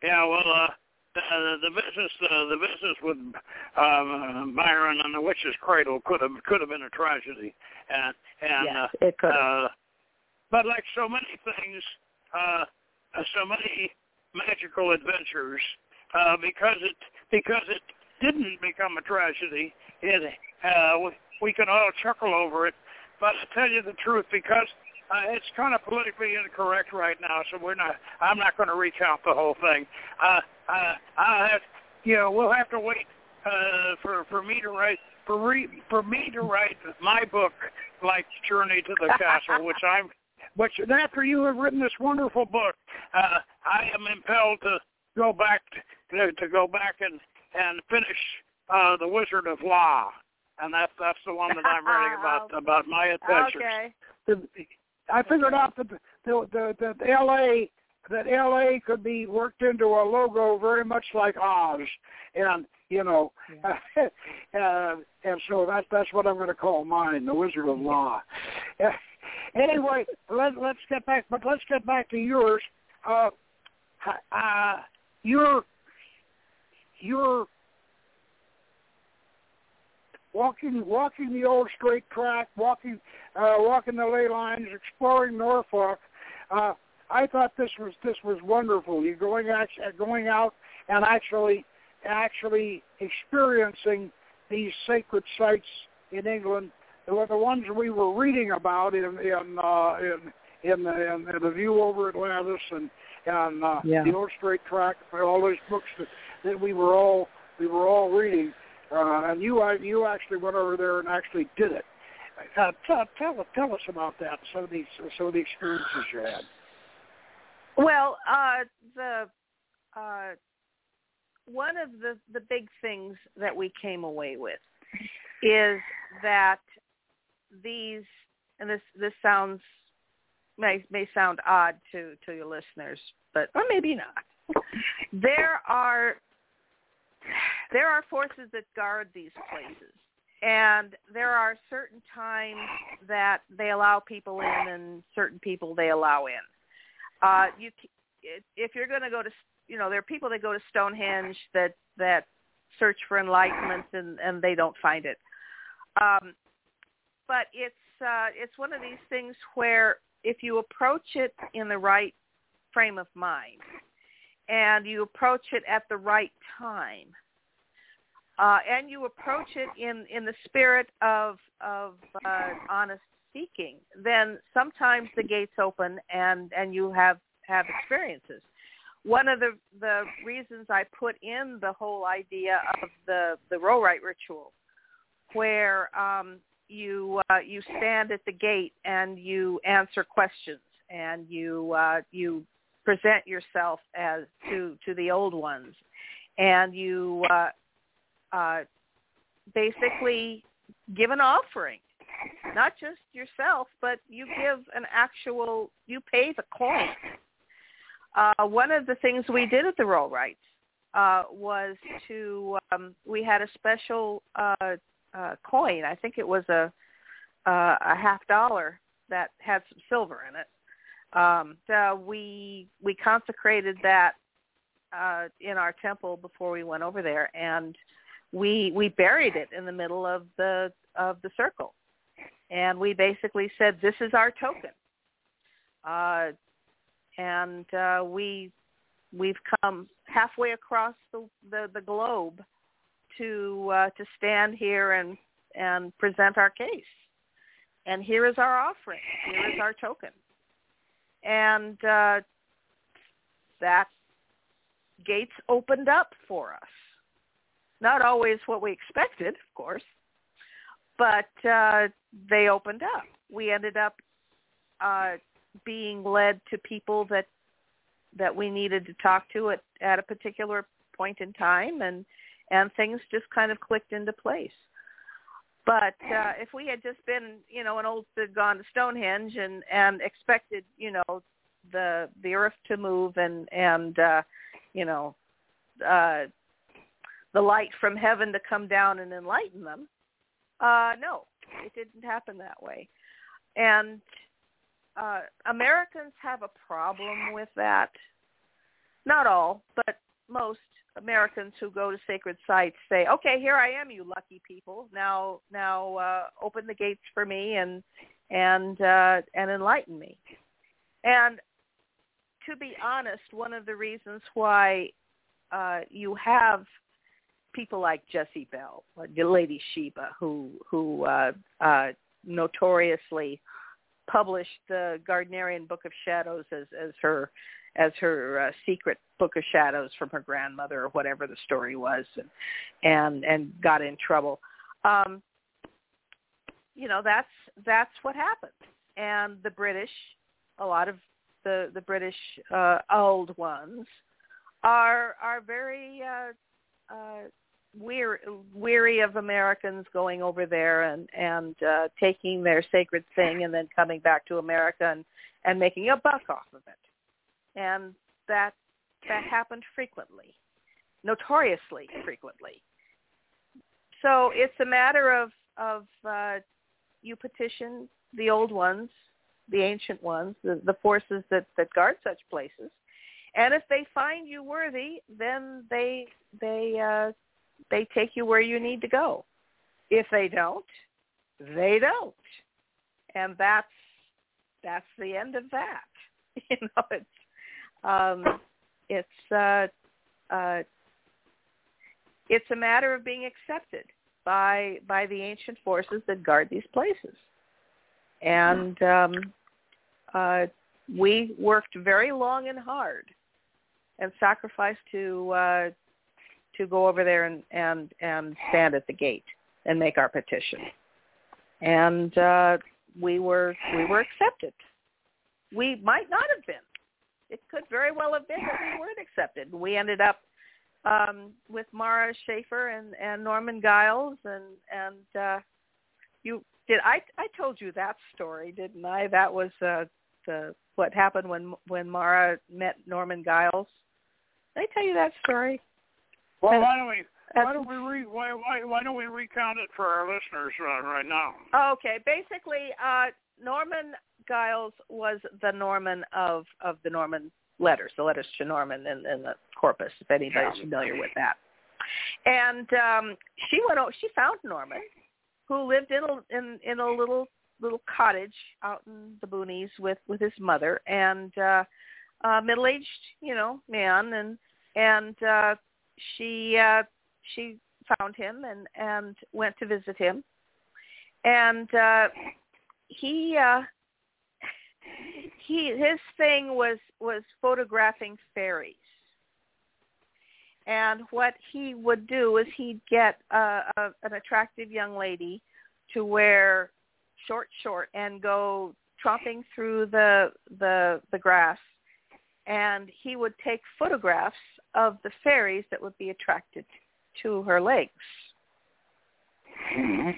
Speaker 1: yeah. Well, uh, the, the business, uh, the business with um, Byron and the Witch's Cradle could have could have been a tragedy, and and
Speaker 2: yes,
Speaker 1: uh,
Speaker 2: it could
Speaker 1: uh, but like so many things, uh, uh, so many magical adventures, uh, because it because it didn't become a tragedy, it uh, we, we can all chuckle over it. But to tell you the truth, because uh, it's kind of politically incorrect right now, so we're not. I'm not going to recount the whole thing. Uh, uh, I have, you know, we'll have to wait uh, for for me to write for re, for me to write my book, like Journey to the Castle, [LAUGHS] which I'm but after you have written this wonderful book, uh, I am impelled to go back to, to go back and and finish uh, the Wizard of Law, and that's that's the one that I'm writing about [LAUGHS] about my adventures.
Speaker 2: Okay.
Speaker 1: I figured out that the, the, the, the L.A. that L.A. could be worked into a logo very much like Oz, and you know, yeah. [LAUGHS] uh, and so that's that's what I'm going to call mine, the Wizard of Law. [LAUGHS] anyway, let let's get back, but let's get back to yours. Uh, uh, your your walking walking the old straight track, walking uh, walking the ley lines, exploring Norfolk. Uh, I thought this was this was wonderful. You going out going out and actually actually experiencing these sacred sites in England. They were the ones we were reading about in in uh, in in the, in the View over Atlantis and and uh,
Speaker 2: yeah.
Speaker 1: the Old Straight Track, all those books that, that we were all we were all reading. Uh, and you uh, you actually went over there and actually did it. Uh, tell, tell tell us about that. Some of these some of the experiences you had.
Speaker 2: Well, uh, the uh, one of the the big things that we came away with is that these and this this sounds may may sound odd to to your listeners, but or maybe not. There are there are forces that guard these places. And there are certain times that they allow people in and certain people they allow in. Uh you if you're going to go to you know there are people that go to stonehenge that that search for enlightenment and and they don't find it. Um but it's uh it's one of these things where if you approach it in the right frame of mind and you approach it at the right time uh, and you approach it in in the spirit of of uh, honest seeking, then sometimes the gates open and and you have have experiences. One of the the reasons I put in the whole idea of the the Rollright ritual, where um, you uh, you stand at the gate and you answer questions and you uh, you present yourself as to to the old ones and you uh, uh, basically give an offering, not just yourself, but you give an actual, you pay the coin. Uh, one of the things we did at the Rollrights uh, was to, um, we had a special uh, uh, coin. I think it was a uh, a half dollar that had some silver in it. Um, so we we consecrated that uh, in our temple before we went over there, and we we buried it in the middle of the of the circle, and we basically said, "This is our token," uh, and uh, we we've come halfway across the the, the globe to uh, to stand here and and present our case. And here is our offering. Here is our token. And uh, that gates opened up for us not always what we expected, of course, but uh, they opened up. We ended up uh, being led to people that that we needed to talk to at, at a particular point in time, and and things just kind of clicked into place. But uh, if we had just been, you know, an old gone to Stonehenge and and expected, you know, the the earth to move and and uh, you know uh, the light from heaven to come down and enlighten them. Uh, no, it didn't happen that way. And uh, Americans have a problem with that. Not all, but most Americans who go to sacred sites say, "Okay, here I am, you lucky people. Now, now uh, open the gates for me and and uh, and enlighten me." And to be honest, one of the reasons why uh, you have people like Jessie Bell, the Lady Sheba, who who uh, uh, notoriously published the Gardnerian Book of Shadows as as her as her uh, secret book of shadows from her grandmother or whatever the story was, and and, and got in trouble. Um, you know that's that's what happened, and the British a lot of the the British uh, old ones are are very uh, uh, weary weary of Americans going over there and and uh, taking their sacred thing and then coming back to America and and making a buck off of it, and that that happened frequently, notoriously frequently. So it's a matter of of uh, you petition the old ones, the ancient ones, the, the forces that that guard such places, and if they find you worthy, then they they uh, they take you where you need to go. If they don't, they don't, and that's that's the end of that. [LAUGHS] You know, it's um, it's uh, uh, it's a matter of being accepted by by the ancient forces that guard these places, and um, uh, we worked very long and hard and sacrificed to uh, to go over there and and and stand at the gate and make our petition, and uh, we were we were accepted. We might not have been. It could very well have been that we weren't accepted. We ended up um, with Mara Schaefer and, and Norman Giles and and uh, you did I I told you that story, didn't I? That was uh, the what happened when when Mara met Norman Giles. Did I tell you that story?
Speaker 1: Well, why don't we why don't we re, why, why why don't we recount it for our listeners uh, right now?
Speaker 2: Okay, basically, uh, Norman Giles was the Norman of of the Norman letters, the letters to Norman in, in the corpus, if anybody's yeah. familiar with that. And um, she went. Over, she found Norman, who lived in a in in a little little cottage out in the boonies with with his mother and uh, uh, middle aged, you know, man, and and uh, she uh, she found him and and went to visit him, and uh, he uh, [LAUGHS] he his thing was was photographing fairies. And what he would do is he'd get a, a, an attractive young lady to wear short short and go tromping through the the the grass and he would take photographs of the fairies that would be attracted to her legs.
Speaker 1: Mm-hmm.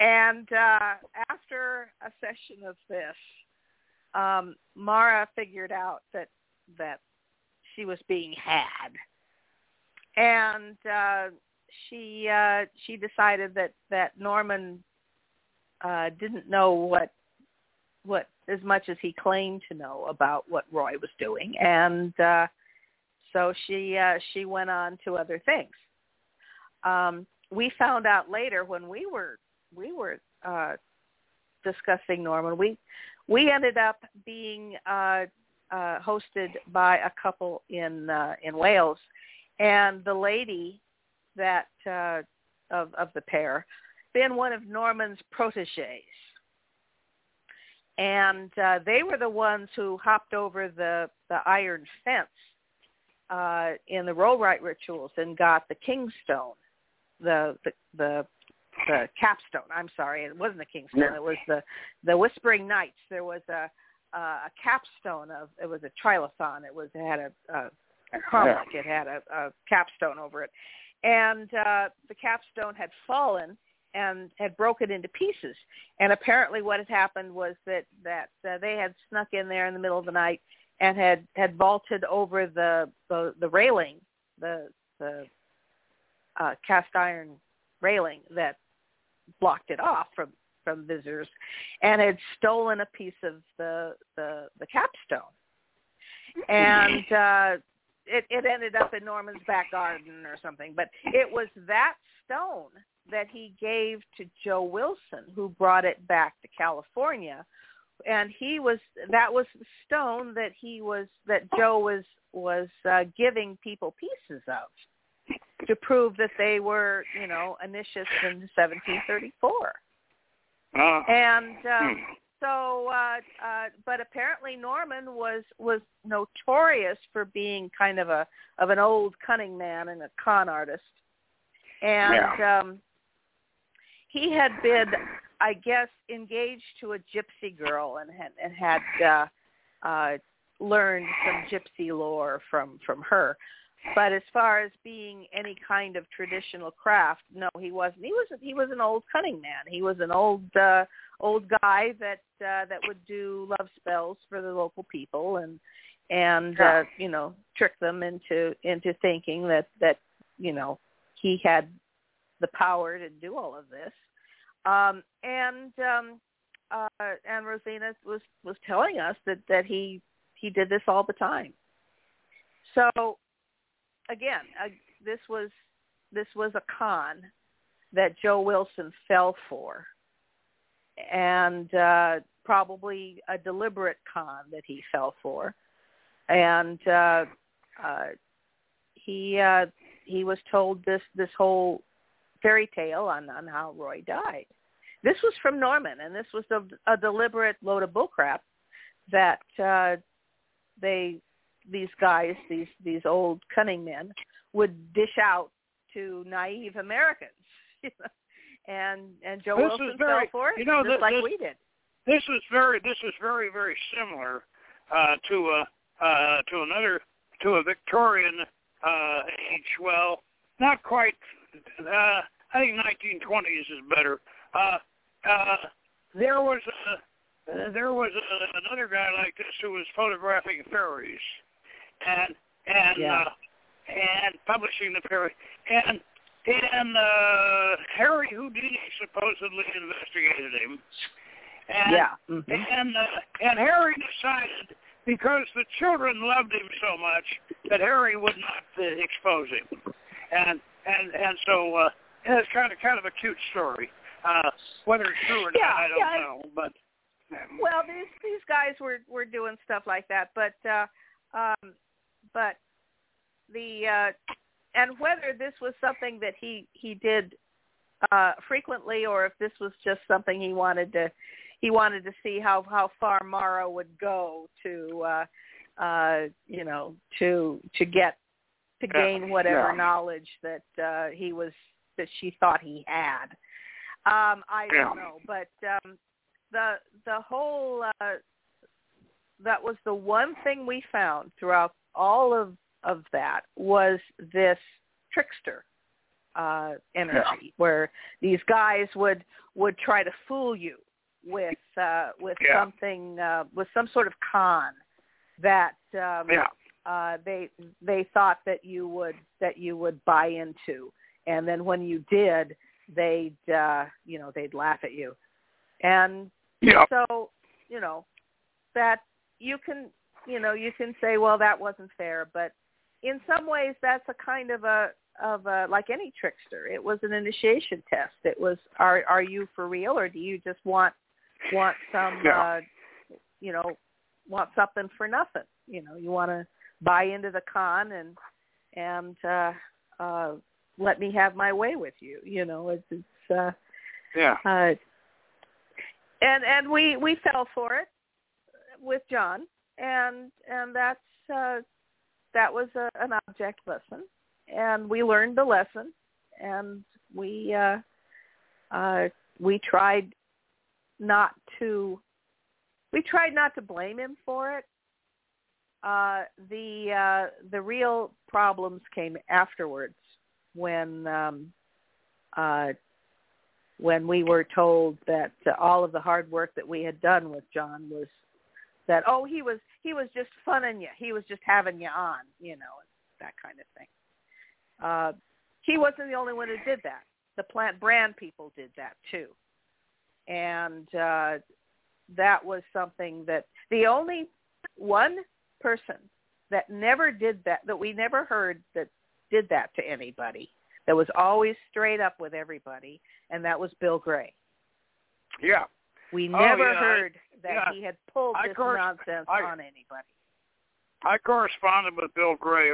Speaker 2: And uh, after a session of this, um, Mara figured out that that she was being had, and uh, she uh, she decided that that Norman uh, didn't know what what as much as he claimed to know about what Roy was doing, and uh, so she uh, she went on to other things. Um, we found out later when we were we were uh, discussing Norman. We we ended up being uh, uh, hosted by a couple in uh, in Wales, and the lady that uh, of of the pair been one of Norman's proteges and uh, they were the ones who hopped over the the iron fence uh, in the Rollright rituals and got the kingstone, the the the, the capstone. I'm sorry, it wasn't the kingstone. It was the the Whispering Knights. There was a a capstone of it was a trilithon. It was it had a, a, a harmonic. It had a, a capstone over it, and uh, the capstone had fallen and had broken into pieces. And apparently, what had happened was that that uh, they had snuck in there in the middle of the night and had had vaulted over the the, the railing, the the uh, cast iron railing that blocked it off from from visitors, and had stolen a piece of the the the capstone. And uh, it, it ended up in Norman's back garden or something. But it was that stone that he gave to Joe Wilson, who brought it back to California, and he was that was the stone that he was that Joe was was uh, giving people pieces of to prove that they were you know initiates in 1734. Uh, and um, hmm. so, uh, uh, but apparently Norman was was notorious for being kind of a of an old cunning man and a con artist, and yeah. um, he had been I guess, engaged to a gypsy girl and had and had uh, uh, learned some gypsy lore from from her. But as far as being any kind of traditional craft, no, he wasn't. He was he was an old cunning man. He was an old uh, old guy that uh, that would do love spells for the local people and and uh, you know trick them into into thinking that that you know he had the power to do all of this. Um, and um, uh, and Rosina was was telling us that that he he did this all the time. So again, uh, this was this was a con that Joe Wilson fell for, and uh, probably a deliberate con that he fell for, and uh, uh, he uh, he was told this this whole fairy tale on on how Roy died. This was from Norman, and this was a, a deliberate load of bullcrap that uh, they these guys, these these old cunning men, would dish out to naive Americans. [LAUGHS] and and Joe
Speaker 1: this
Speaker 2: Wilson
Speaker 1: very,
Speaker 2: fell for it,
Speaker 1: you know,
Speaker 2: just
Speaker 1: this,
Speaker 2: like
Speaker 1: this,
Speaker 2: we did.
Speaker 1: This is very this is very very similar uh, to a uh, to another to a Victorian uh, age. Well, not quite. Uh, I think 1920s is better. Uh, uh, there was a, there was a, another guy like this who was photographing fairies, and and
Speaker 2: yeah.
Speaker 1: uh, and publishing the fairy and and uh, Harry Houdini supposedly investigated him. And,
Speaker 2: yeah. Mm-hmm.
Speaker 1: And uh, and Harry decided because the children loved him so much that Harry would not uh, expose him, and and and so uh, it's kind of kind of a cute story. Uh, whether it's true or
Speaker 2: yeah,
Speaker 1: not, I don't
Speaker 2: yeah.
Speaker 1: know. But
Speaker 2: well, these these guys were were doing stuff like that, but uh, um, but the uh, and whether this was something that he he did uh, frequently or if this was just something he wanted to he wanted to see how how far Mara would go to uh, uh, you know to to get to
Speaker 1: Yeah,
Speaker 2: gain whatever
Speaker 1: yeah.
Speaker 2: knowledge that uh, he was that she thought he had. Um, I
Speaker 1: Yeah.
Speaker 2: don't know, but um, the the whole uh, that was the one thing we found throughout all of of that was this trickster uh, energy, where these guys would would try to fool you with uh, with
Speaker 1: Yeah.
Speaker 2: something uh, with some sort of con that um,
Speaker 1: yeah,
Speaker 2: uh, they they thought that you would that you would buy into, and then when you did, they'd uh, you know they'd laugh at you, and
Speaker 1: yeah,
Speaker 2: so you know that you can you know you can say well that wasn't fair, but in some ways that's a kind of a of a like any trickster. It was an initiation test. It was are are you for real or do you just want want some
Speaker 1: Yeah.
Speaker 2: uh, you know want something for nothing? You know you want to buy into the con and and uh, uh, let me have my way with you. You know it's it's. Uh,
Speaker 1: yeah.
Speaker 2: uh, and and we we fell for it with John, and and that's uh, that was a, an object lesson, and we learned the lesson, and we uh, uh, we tried not to we tried not to blame him for it. Uh, the uh, the real problems came afterwards when um, uh, when we were told that uh, all of the hard work that we had done with John was that oh he was he was just funning you he was just having you on you know that kind of thing. Uh, he wasn't the only one who did that. The Plant Bran people did that too, and uh, that was something that the only one person that never did that that we never heard that did that to anybody that was always straight up with everybody and that was Bill Gray.
Speaker 1: Yeah.
Speaker 2: We
Speaker 1: Oh,
Speaker 2: never
Speaker 1: yeah, I-
Speaker 2: heard that
Speaker 1: yeah.
Speaker 2: he had pulled this
Speaker 1: course-
Speaker 2: nonsense
Speaker 1: I-
Speaker 2: on anybody.
Speaker 1: I corresponded with Bill Gray.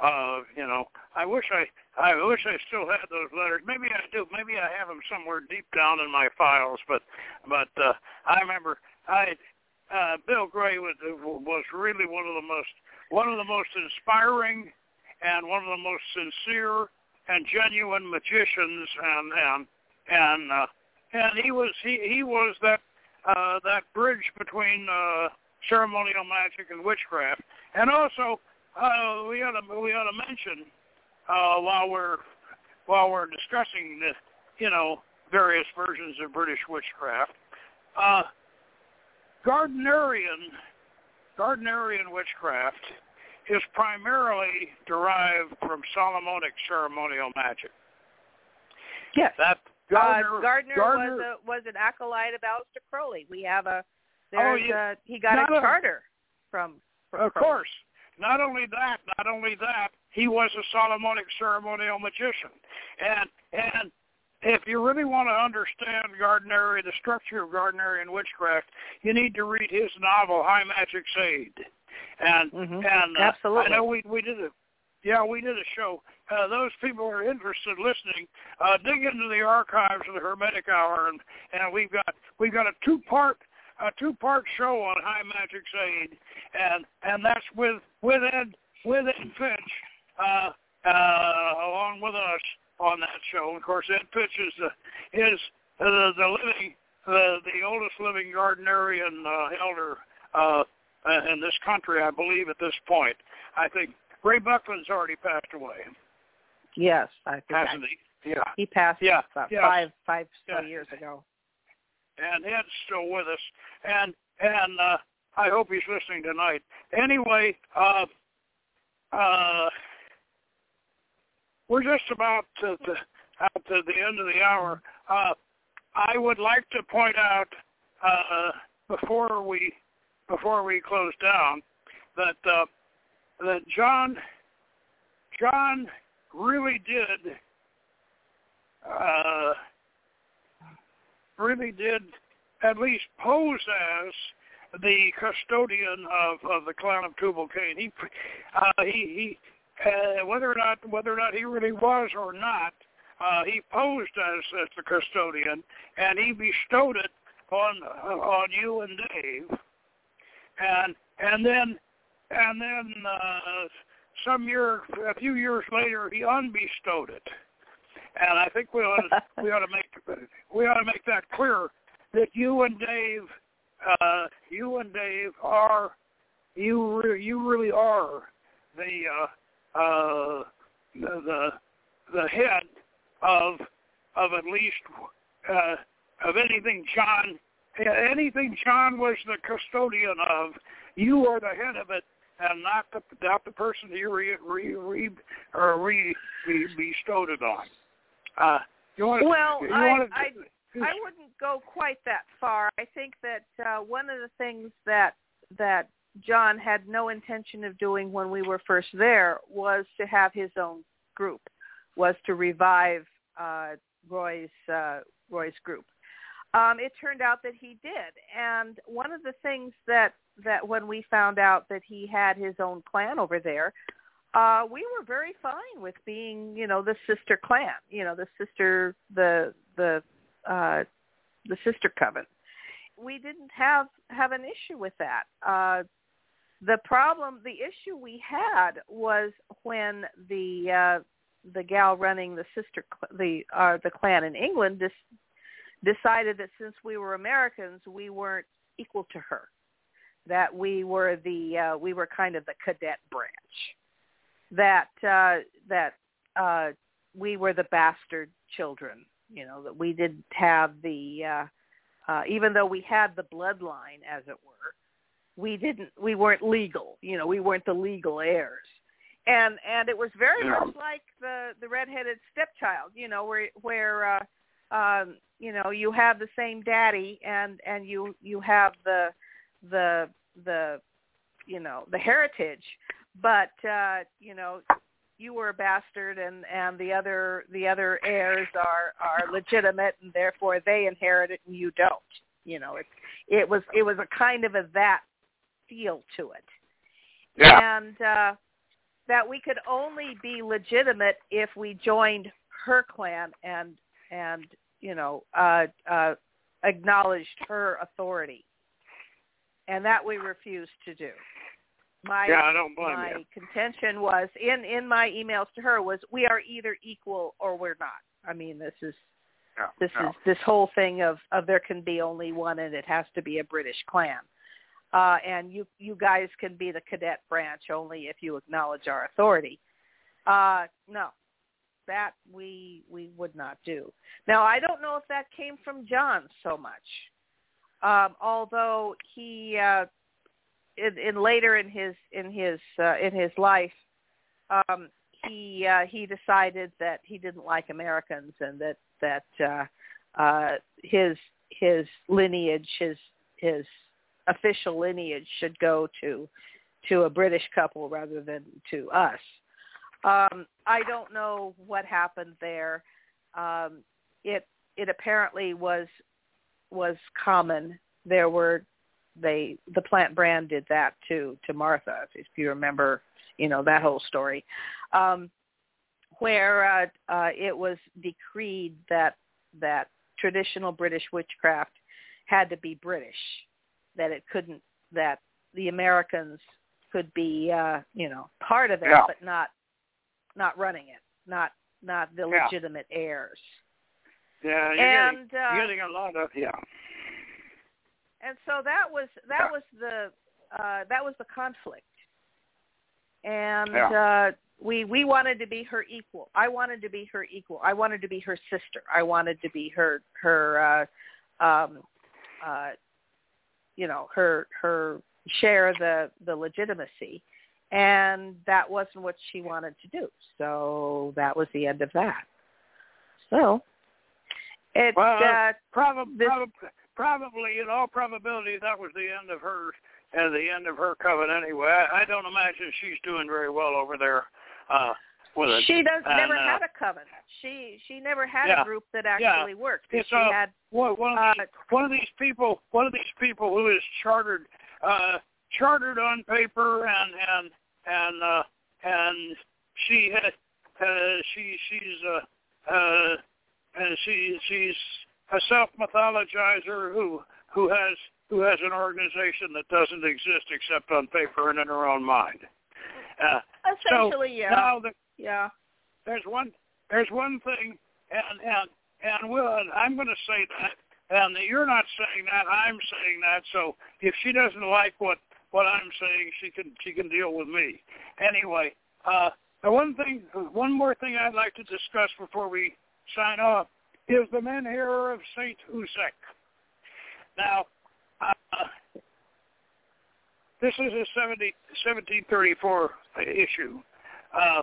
Speaker 1: Uh, you know, I wish I, I wish I still had those letters. Maybe I do. Maybe I have them somewhere deep down in my files. But, but uh, I remember I, uh, Bill Gray was was really one of the most one of the most inspiring and one of the most sincere and genuine magicians and and and uh, and he was he he was that uh, that bridge between uh, ceremonial magic and witchcraft. And also, uh, we ought to we ought to mention uh, while we're while we're discussing the you know various versions of British witchcraft, uh, Gardnerian Gardnerian witchcraft is primarily derived from Solomonic ceremonial magic.
Speaker 2: Yes.
Speaker 1: That
Speaker 2: Gardner, uh, Gardner, Gardner was a, was an acolyte of Aleister Crowley. We have a there's oh, yeah. a, he got not a charter a, from, from
Speaker 1: Of Crowley. course. Not only that, not only that, he was a Solomonic ceremonial magician. And and if you really want to understand Gardnerian, the structure of Gardnerian witchcraft, you need to read his novel High Magic's Aid. And
Speaker 2: mm-hmm.
Speaker 1: and uh,
Speaker 2: Absolutely.
Speaker 1: I know we we did a yeah we did a show uh, those people who are interested listening, uh, dig into the archives of the Hermetic Hour, and, and we've got we've got a two part a two part show on High Magic's Aid, and and that's with with Ed with Ed Finch uh, uh, along with us on that show. Of course, Ed Finch is the is the, the living the the oldest living Gardnerian uh, elder uh, in this country, I believe, at this point. I think Ray Buckland's already passed away.
Speaker 2: Yes, I think
Speaker 1: Hasn't
Speaker 2: he?
Speaker 1: Yeah.
Speaker 2: He passed
Speaker 1: yeah.
Speaker 2: about
Speaker 1: yes.
Speaker 2: five five so
Speaker 1: yeah.
Speaker 2: years ago.
Speaker 1: And Ed's still with us, and and uh, I hope he's listening tonight. Anyway, uh, uh, we're just about to, to out to the end of the hour. Uh, I would like to point out uh, before we before we close down that uh, that John John really did uh, really did at least pose as the custodian of, of the clan of Tubal Cain. He uh, he uh, whether or not whether or not he really was or not, uh, he posed as, as the custodian, and he bestowed it on uh, on you and Dave, and and then and then uh, some year, a few years later, he unbestowed it. And I think we ought to, [LAUGHS] we ought to make we ought to make that clear that you and Dave, uh, you and Dave are you re- you really are the uh, uh, the, the the head of of at least uh, of anything John anything John was the custodian of. You are the head of it, and not the not the person you re, re, re or re, re bestowed it on. Uh, you want
Speaker 2: well,
Speaker 1: you
Speaker 2: I,
Speaker 1: want
Speaker 2: I I wouldn't go quite that far. I think that uh, one of the things that that John had no intention of doing when we were first there was to have his own group, was to revive uh, Roy's uh, Roy's group. Um, it turned out that he did, and one of the things that that when we found out that he had his own clan over there, uh, we were very fine with being, you know, the sister clan, you know, the sister, the the uh, the sister coven. We didn't have have an issue with that. Uh, the problem, the issue we had was when the uh, the gal running the sister the uh, the clan in England dis- decided that since we were Americans, we weren't equal to her that we were the uh, we were kind of the cadet branch that uh, that uh, we were the bastard children you know that we didn't have the uh, uh, even though we had the bloodline as it were we didn't we weren't legal you know we weren't the legal heirs. And and it was very
Speaker 1: yeah.
Speaker 2: much like the the redheaded stepchild you know where where uh um you know you have the same daddy and and you you have the the the you know the heritage. But uh you know you were a bastard and and the other the other heirs are are legitimate and therefore they inherit it and you don't. You know it it was it was a kind of a that feel to it
Speaker 1: yeah.
Speaker 2: and uh that we could only be legitimate if we joined her clan and and you know uh uh acknowledged her authority and that we refused to do. My,
Speaker 1: yeah, I don't blame
Speaker 2: my
Speaker 1: you.
Speaker 2: contention was in in my emails to her was we are either equal or we're not. I mean, this is
Speaker 1: yeah,
Speaker 2: this
Speaker 1: yeah.
Speaker 2: is this whole thing of of there can be only one and it has to be a British clan. Uh, and you you guys can be the cadet branch only if you acknowledge our authority. Uh, no, that we we would not do. Now I don't know if that came from John so much, um, although he uh, in, in later in his in his uh, in his life um, he uh, he decided that he didn't like Americans and that that uh, uh, his his lineage his his official lineage should go to to a British couple rather than to us. Um, I don't know what happened there. Um, it it apparently was was common. There were they the Plant Bran did that too to Martha, if you remember, you know that whole story, um, where uh, uh, it was decreed that that traditional British witchcraft had to be British, that it couldn't that the Americans could be uh, you know part of it,
Speaker 1: Yeah.
Speaker 2: but not not running it, not not the
Speaker 1: Yeah.
Speaker 2: legitimate heirs.
Speaker 1: Yeah, you're
Speaker 2: And
Speaker 1: getting,
Speaker 2: uh,
Speaker 1: getting a lot of yeah.
Speaker 2: and so that was that
Speaker 1: Yeah.
Speaker 2: was the uh that was the conflict and
Speaker 1: Yeah.
Speaker 2: uh we we wanted to be her equal i wanted to be her equal i wanted to be her sister i wanted to be her her uh um uh you know her her share the the legitimacy. And that wasn't what she wanted to do. So that was the end of that. So it
Speaker 1: Well,
Speaker 2: uh
Speaker 1: Probably,
Speaker 2: This-
Speaker 1: probably, probably, in all probability, that was the end of her and the end of her coven. Anyway, I, I don't imagine she's doing very well over there uh, with it.
Speaker 2: She does
Speaker 1: And,
Speaker 2: never
Speaker 1: uh,
Speaker 2: had a coven. She she never had
Speaker 1: Yeah.
Speaker 2: a group that
Speaker 1: Yeah.
Speaker 2: actually worked.
Speaker 1: It's,
Speaker 2: she
Speaker 1: uh,
Speaker 2: had
Speaker 1: One, one, of
Speaker 2: uh,
Speaker 1: these, one of these people, one of these people who is chartered, uh, chartered on paper, and and and uh, and she had, uh, she she's uh, uh, and she she's a self mythologizer who who has who has an organization that doesn't exist except on paper and in her own mind. Uh,
Speaker 2: essentially yeah.
Speaker 1: now the,
Speaker 2: Yeah.
Speaker 1: there's one there's one thing and and and will and I'm going to say that and you're not saying that I'm saying that so if she doesn't like what what I'm saying she can she can deal with me. Anyway uh the one thing one more thing I'd like to discuss before we sign off is the menhir of Saint Uzec now uh, this is a 70, 1734 issue. Uh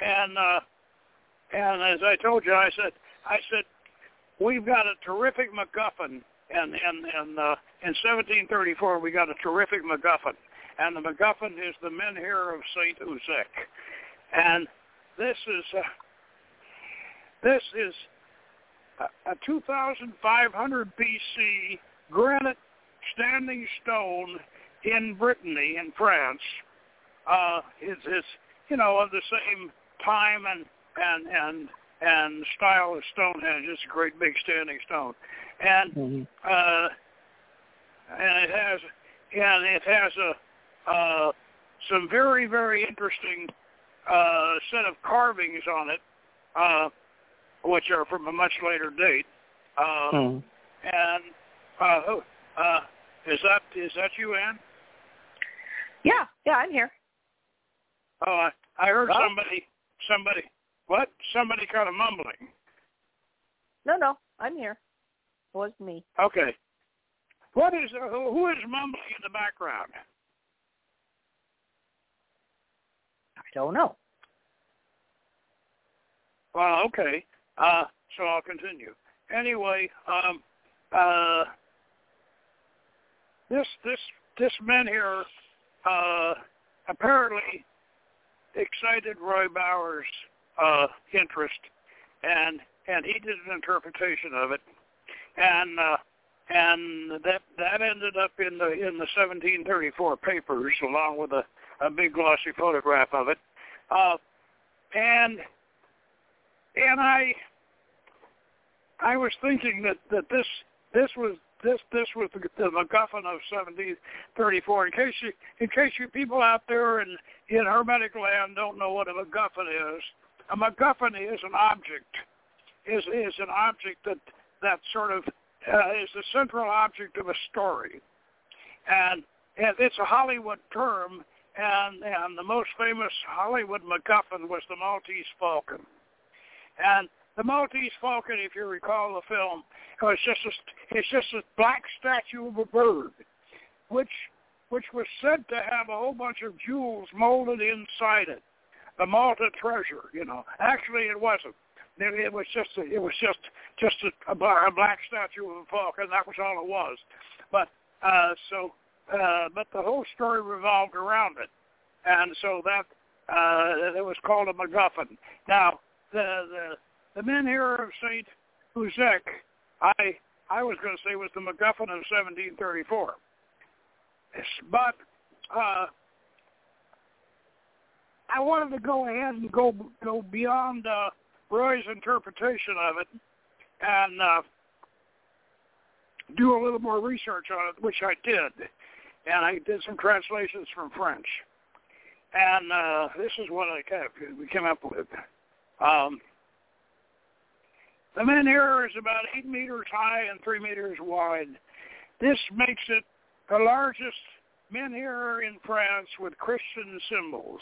Speaker 1: and uh and as I told you, I said, I said, we've got a terrific MacGuffin, and and and uh, in 1734 we got a terrific MacGuffin, and the MacGuffin is the Menhir of Saint Uzec, and this is uh, this is a, a 2,500 BC granite standing stone in Brittany, in France. Uh, it's, it's you know of the same time and and and and style of Stonehenge. It's a great big standing stone, and uh, and it has and it has a uh, some very very interesting uh, set of carvings on it, uh, which are from a much later date. Uh,
Speaker 2: Hmm.
Speaker 1: And uh, who- uh, is that is that you, Ann?
Speaker 2: Yeah, yeah, I'm here.
Speaker 1: Oh, I, I heard
Speaker 2: Well-
Speaker 1: somebody somebody what somebody kind of mumbling.
Speaker 2: No, no, I'm here. It was me.
Speaker 1: Okay. What is uh, who, who is mumbling in the background?
Speaker 2: I don't know.
Speaker 1: Well, okay. Uh, so I'll continue. Anyway, um, uh, this this this menhir uh, apparently excited Roy Bowers' uh, interest, and and he did an interpretation of it, and uh, and that that ended up in the in the 1734 papers along with a, a big glossy photograph of it, uh, and and I I was thinking that that this this was this this was the, the MacGuffin of 1734. In case you in case you people out there in in Hermetic land don't know what a MacGuffin is, a MacGuffin is an object is is an object that that sort of uh, is the central object of a story, and, and it's a Hollywood term, and and the most famous Hollywood MacGuffin was the Maltese Falcon, and the Maltese Falcon, if you recall the film, was just a, it's just a black statue of a bird, which which was said to have a whole bunch of jewels molded inside it, the Malta treasure. You know, actually it wasn't. It, was just a, it was just just a, a black statue of a falcon. That was all it was. But uh, so, uh, but the whole story revolved around it, and so that uh, it was called a MacGuffin. Now the the the menhir of Saint Huzek, I I was going to say was the MacGuffin of 1734. But uh, I wanted to go ahead and go go beyond uh, Roy's interpretation of it and uh, do a little more research on it, which I did, and I did some translations from French, and uh, this is what I kept, we came up with. Um, the menhir is about eight meters high and three meters wide. This makes it the largest menhir in France with Christian symbols.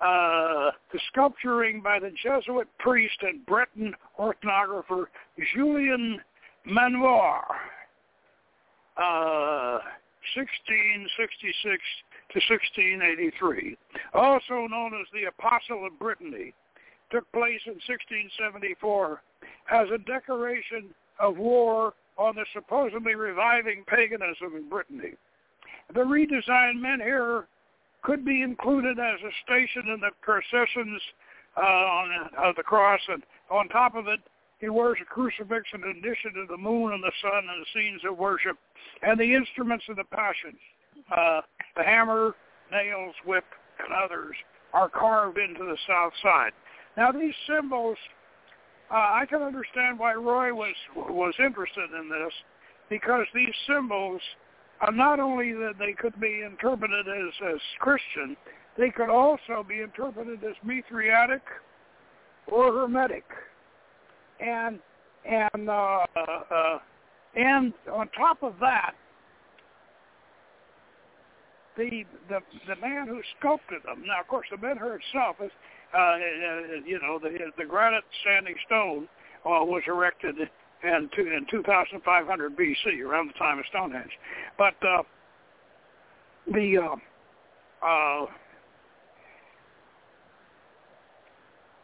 Speaker 1: Uh, the sculpturing by the Jesuit priest and Breton orthographer Julien Maunoir, uh, 1666 to 1683, also known as the Apostle of Brittany, took place in 1674 as a decoration of war on the supposedly reviving paganism in Brittany. The redesigned menhir could be included as a station in the processions uh, on, of the cross, and on top of it, he wears a crucifix in addition to the moon and the sun and the scenes of worship and the instruments of the passions. Uh, the hammer, nails, whip, and others are carved into the south side. Now these symbols, uh, I can understand why Roy was was interested in this, because these symbols are not only that they could be interpreted as as Christian, they could also be interpreted as Mithriatic or Hermetic, and and uh, uh, and on top of that, the the the man who sculpted them. Now, of course, the menhir itself is, uh, uh, you know, the the granite standing stone uh, was erected in, in 2,500 BC, around the time of Stonehenge. But uh, the uh, uh,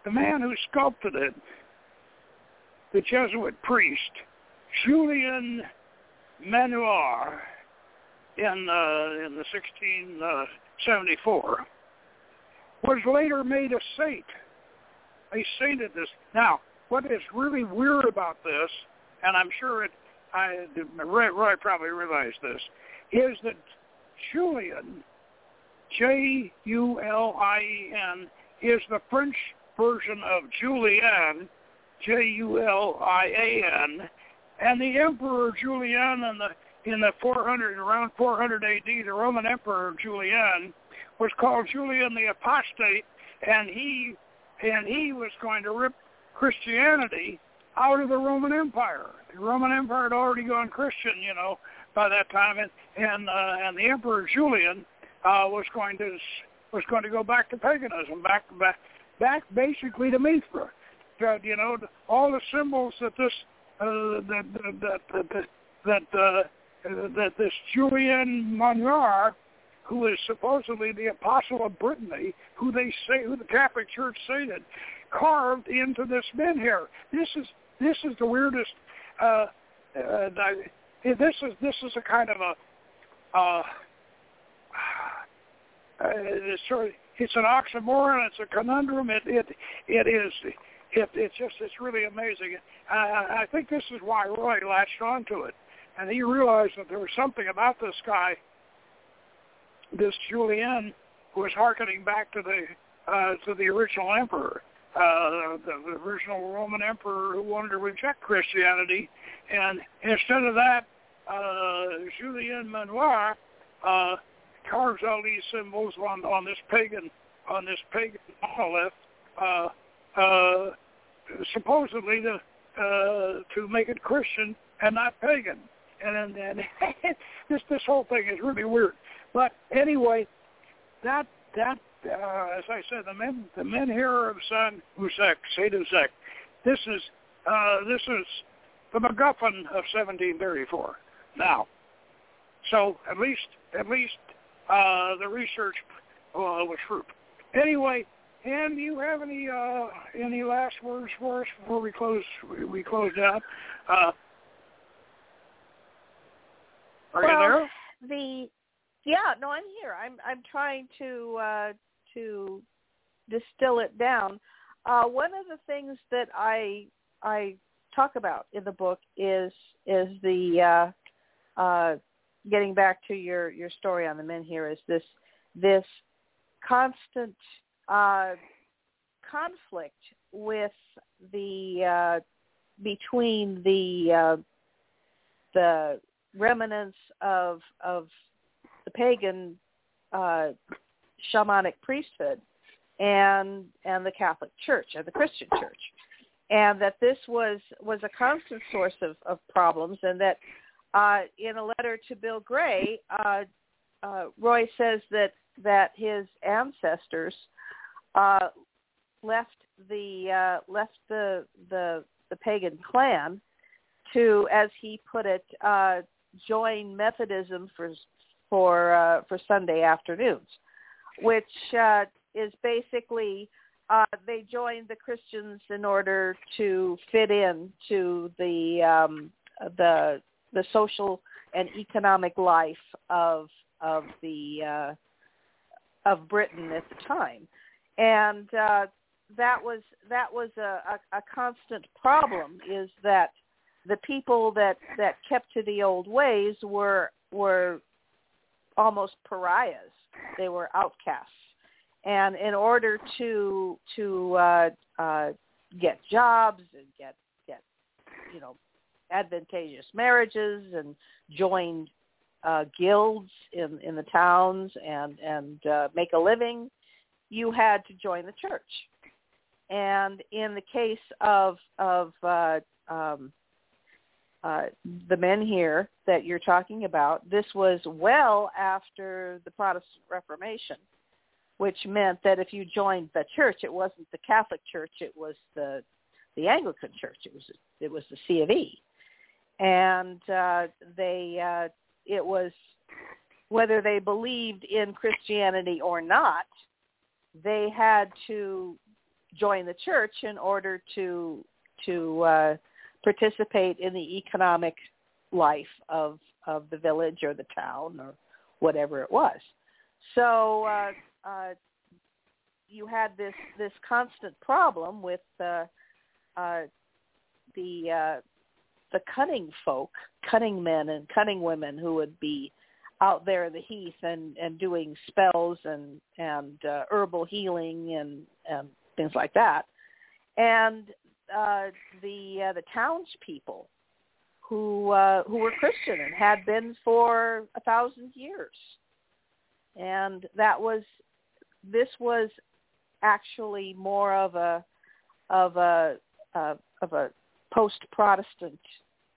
Speaker 1: the man who sculpted it, the Jesuit priest Julien Maunoir, in uh, in the 1674 was later made a saint. They sainted this. Now, what is really weird about this, and I'm sure it, I Roy, Roy probably realized this, is that Julian, J-U-L-I-E-N, is the French version of Julian, J-U-L-I-A-N, and the Emperor Julian and the in the 400 around 400 AD, the Roman Emperor Julian was called Julian the Apostate, and he and he was going to rip Christianity out of the Roman Empire. The Roman Empire had already gone Christian, you know, by that time, and and uh, and the Emperor Julian uh, was going to was going to go back to paganism, back back back basically to Mithra. That you know all the symbols that this uh, that that that that, uh, that this Julien Maunoir, who is supposedly the apostle of Brittany, who they say, who the Catholic Church sainted, carved into this menhir. This is this is the weirdest. Uh, uh, this is this is a kind of a. Uh, uh, it's sort of, it's an oxymoron. It's a conundrum. It it it is. It, it's just it's really amazing. I, I think this is why Roy latched onto it, and he realized that there was something about this guy, this Julien, who was harkening back to the uh, to the original emperor uh, the, the original Roman emperor who wanted to reject Christianity, and instead of that, uh, Julien Maunoir uh, carves all these symbols on on this pagan on this pagan monolith. Uh, uh, supposedly to uh, to make it Christian and not pagan. And, and, and [LAUGHS] this this whole thing is really weird. But anyway, that that uh, as I said, the men the menhir are of San Husek, Saint Husek. This is uh, this is the MacGuffin of 1734. Now, so at least at least uh, the research uh, was fruit. Anyway, and do you have any uh, any last words for us before we close we, we close out? Uh, are
Speaker 2: well,
Speaker 1: you there?
Speaker 2: The yeah, no, I'm here. I'm I'm trying to uh, to distill it down. Uh, one of the things that I I talk about in the book is is the uh, uh, getting back to your your story on the menhir is this this constant uh, conflict with the uh, between the uh, the remnants of of the pagan uh, shamanic priesthood and and the Catholic Church and the Christian Church, and that this was was a constant source of, of problems, and that uh, in a letter to Bill Gray, uh, uh, Roy says that that his ancestors uh, left the uh, left the the the pagan clan to, as he put it, uh, join Methodism for for uh, for Sunday afternoons, which uh, is basically uh, they joined the Christians in order to fit in to the um, the the social and economic life of of the uh, of Britain at the time, and uh, that was that was a, a, a constant problem. Is that the people that that kept to the old ways were were almost pariahs. They were outcasts, and in order to to uh, uh, get jobs and get get you know advantageous marriages and join uh, guilds in in the towns and and uh, make a living, you had to join the church. And in the case of of uh, um, uh, the menhir that you're talking about, this was well after the Protestant Reformation, which meant that if you joined the church, it wasn't the Catholic Church, it was the the Anglican Church. It was it was the C of E, and uh, they uh, it was whether they believed in Christianity or not, they had to join the church in order to to uh, participate in the economic life of of the village or the town or whatever it was. So uh, uh, you had this this constant problem with uh, uh, the uh, the cunning folk, cunning men and cunning women who would be out there in the heath and and doing spells and and uh, herbal healing and and things like that. And uh, the uh, the townspeople who uh, who were Christian and had been for a thousand years, and that was this was actually more of a of a uh, of a post Protestant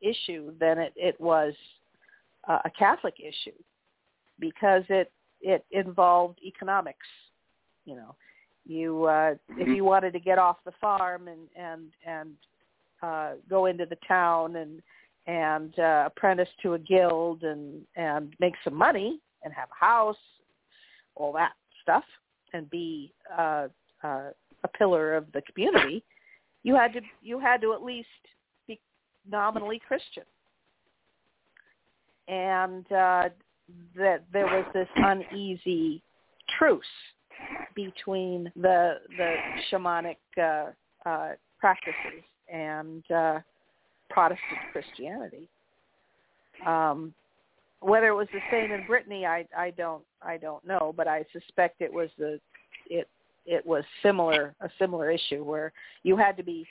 Speaker 2: issue than it, it was uh, a Catholic issue because it it involved economics, you know, you uh, if you wanted to get off the farm and and and uh, go into the town and and uh, apprentice to a guild and and make some money and have a house, all that stuff, and be uh, uh, a pillar of the community, you had to you had to at least be nominally Christian, and uh, that there was this uneasy truce between the the shamanic uh, uh, practices and uh, Protestant Christianity. Um, whether it was the same in Brittany, I I don't I don't know, but I suspect it was the it it was similar a similar issue where you had to be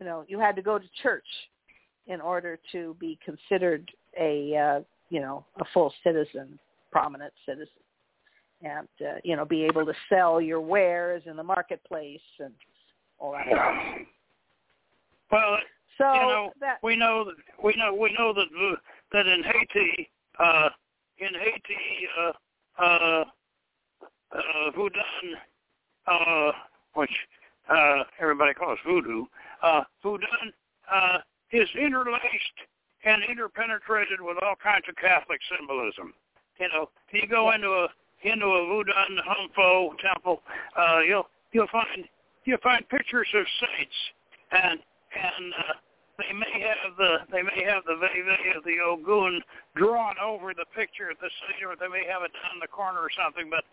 Speaker 2: you know you had to go to church in order to be considered a uh, you know a full citizen, prominent citizen and uh, you know be able to sell your wares in the marketplace and all that stuff.
Speaker 1: Well,
Speaker 2: So
Speaker 1: you know,
Speaker 2: that
Speaker 1: we know that we know we know that that in Haiti, uh, in Haiti, uh, uh, uh, Voodoo, uh, which uh, everybody calls voodoo, uh, voodoo uh, is interlaced and interpenetrated with all kinds of Catholic symbolism. You know, you go into a into a Voodoo Humfo temple, uh, you'll you'll find you'll find pictures of saints, and and uh, they may have the they may have the Veve of the Ogun drawn over the picture at the saint, or they may have it down in the corner or something. But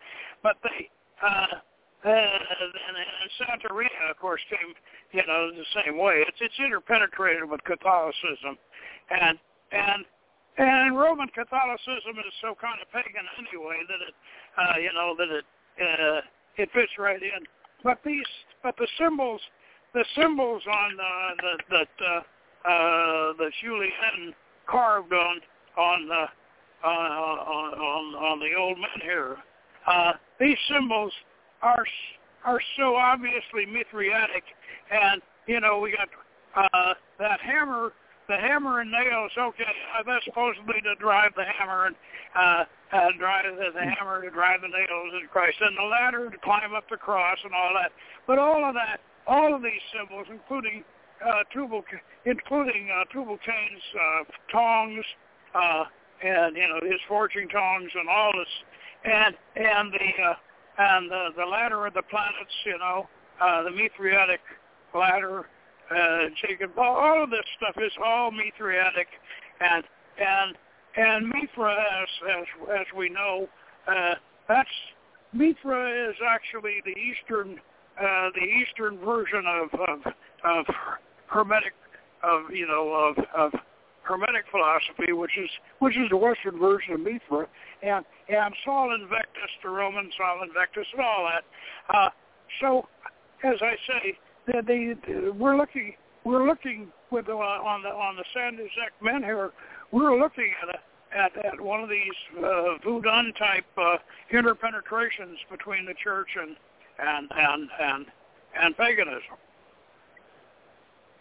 Speaker 1: but they uh, uh, and, and Santeria, of course, came you know the same way. It's it's interpenetrated with Catholicism, and and and Roman Catholicism is so kind of pagan anyway that it uh, you know that it uh, it fits right in. But these but the symbols the symbols on uh, the that uh, uh, that Julien carved on on the uh, on, on on the old menhir. Uh, these symbols are are so obviously Mithriatic, and you know we got uh, that hammer, the hammer and nails. Okay, uh, that's supposedly to be to drive the hammer and uh, uh, drive the, the hammer to drive the nails in Christ, and the ladder to climb up the cross and all that. But all of that, all of these symbols, including uh, Tubal, including uh, Tubal Cain's uh, tongs, uh, and you know his forging tongs and all this, and and the uh, and the the ladder of the planets, you know, uh, the Mithriatic ladder, uh, Jacob, all of this stuff is all Mithriatic, and and and Mithra, as as, as we know, uh, that's Mithra is actually the eastern uh, the eastern version of of, of Hermetic of you know of of Hermetic philosophy, which is which is the Western version of Mithra, and and Sol Invictus, the Roman Sol Invictus, and all that. Uh, so, as I say, the, the, we're looking we're looking with uh, on the on the Sanduzek menhir. We're looking at a at, at one of these uh, Voodoo type uh, interpenetrations between the church and and and and, and paganism.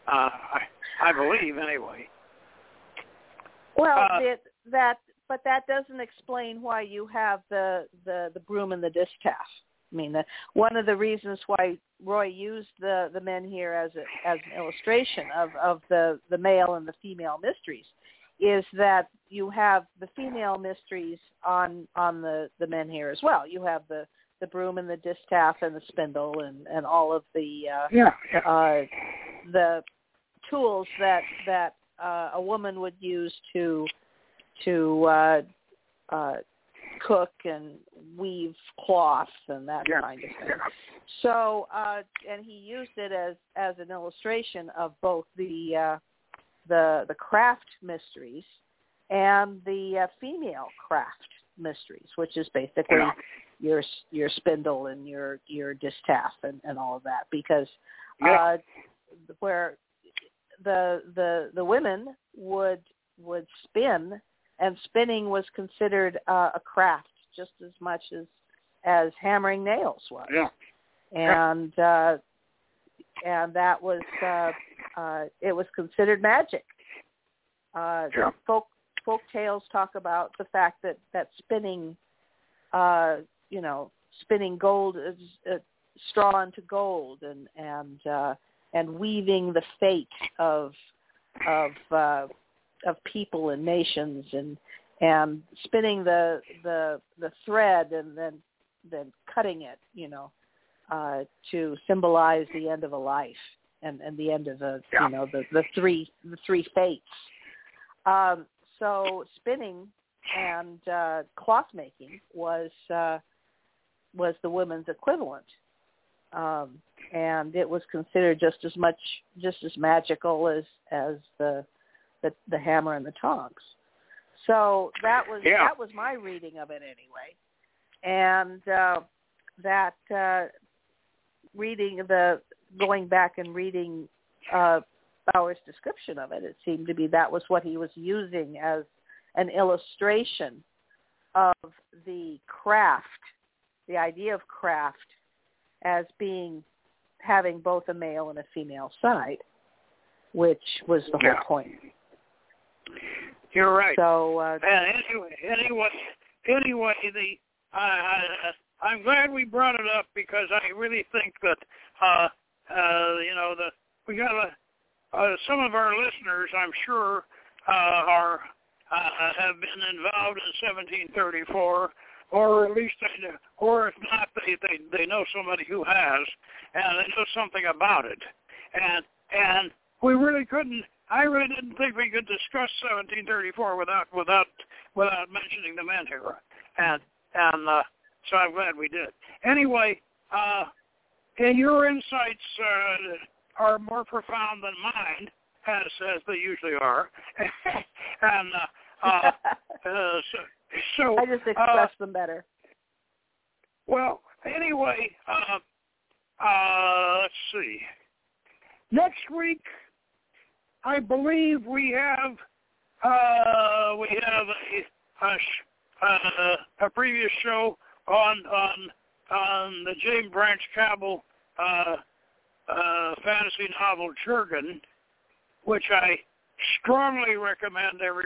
Speaker 1: Uh, I, I believe anyway.
Speaker 2: Well,
Speaker 1: uh,
Speaker 2: it, that but that doesn't explain why you have the the the broom and the distaff. I mean, the, one of the reasons why Roy used the the menhir as a, as an illustration of of the the male and the female mysteries is that you have the female mysteries on on the the menhir as well. You have the the broom and the distaff and the spindle and and all of the uh,
Speaker 1: yeah, yeah.
Speaker 2: uh the tools that that uh, a woman would use to to uh, uh, cook and weave cloth and that
Speaker 1: yeah.
Speaker 2: kind of thing. So, uh, and he used it as as an illustration of both the uh, the the craft mysteries and the uh, female craft mysteries, which is basically
Speaker 1: yeah.
Speaker 2: your your spindle and your your distaff and, and all of that. Because
Speaker 1: yeah.
Speaker 2: uh, where the the the women would would spin, and spinning was considered uh, a craft just as much as as hammering nails was.
Speaker 1: Yeah.
Speaker 2: And uh, and that was uh, uh, it was considered magic. Uh,
Speaker 1: yeah.
Speaker 2: Folk folk tales talk about the fact that that spinning, uh, you know, spinning gold is uh, straw into gold, and and uh, and weaving the fate of of uh, of people and nations and and spinning the the the thread and then then cutting it you know uh to symbolize the end of a life and and the end of the
Speaker 1: yeah.
Speaker 2: you know the the three the three fates um so spinning and uh cloth making was uh was the women's equivalent um and it was considered just as much just as magical as as the the, the hammer and the tongs. So that was
Speaker 1: yeah.
Speaker 2: that was my reading of it anyway, and uh, that uh, reading the going back and reading uh, Bowers' description of it, it seemed to be that was what he was using as an illustration of the craft, the idea of craft as being having both a male and a female side. which was the
Speaker 1: Yeah.
Speaker 2: whole point.
Speaker 1: You're right.
Speaker 2: So uh,
Speaker 1: And anyway, anyway, anyway, the I, I I'm glad we brought it up because I really think that uh, uh, you know the we got a, uh, some of our listeners, I'm sure, uh, are uh, have been involved in 1734, or at least they, or if not, they, they they know somebody who has, and they know something about it, and and we really couldn't. I really didn't think we could discuss 1734 without without without mentioning the menhir, and and uh, so I'm glad we did. Anyway, uh, and your insights uh, are more profound than mine, as as they usually are, [LAUGHS] and uh, uh, [LAUGHS] uh, so, so
Speaker 2: I just
Speaker 1: uh,
Speaker 2: express them better.
Speaker 1: well, anyway, uh, uh, let's see. Next week, I believe we have uh, we have a, a, uh, a previous show on on on the James Branch Cabell uh, uh, fantasy novel Jurgen, which I strongly recommend every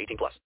Speaker 3: 18 plus.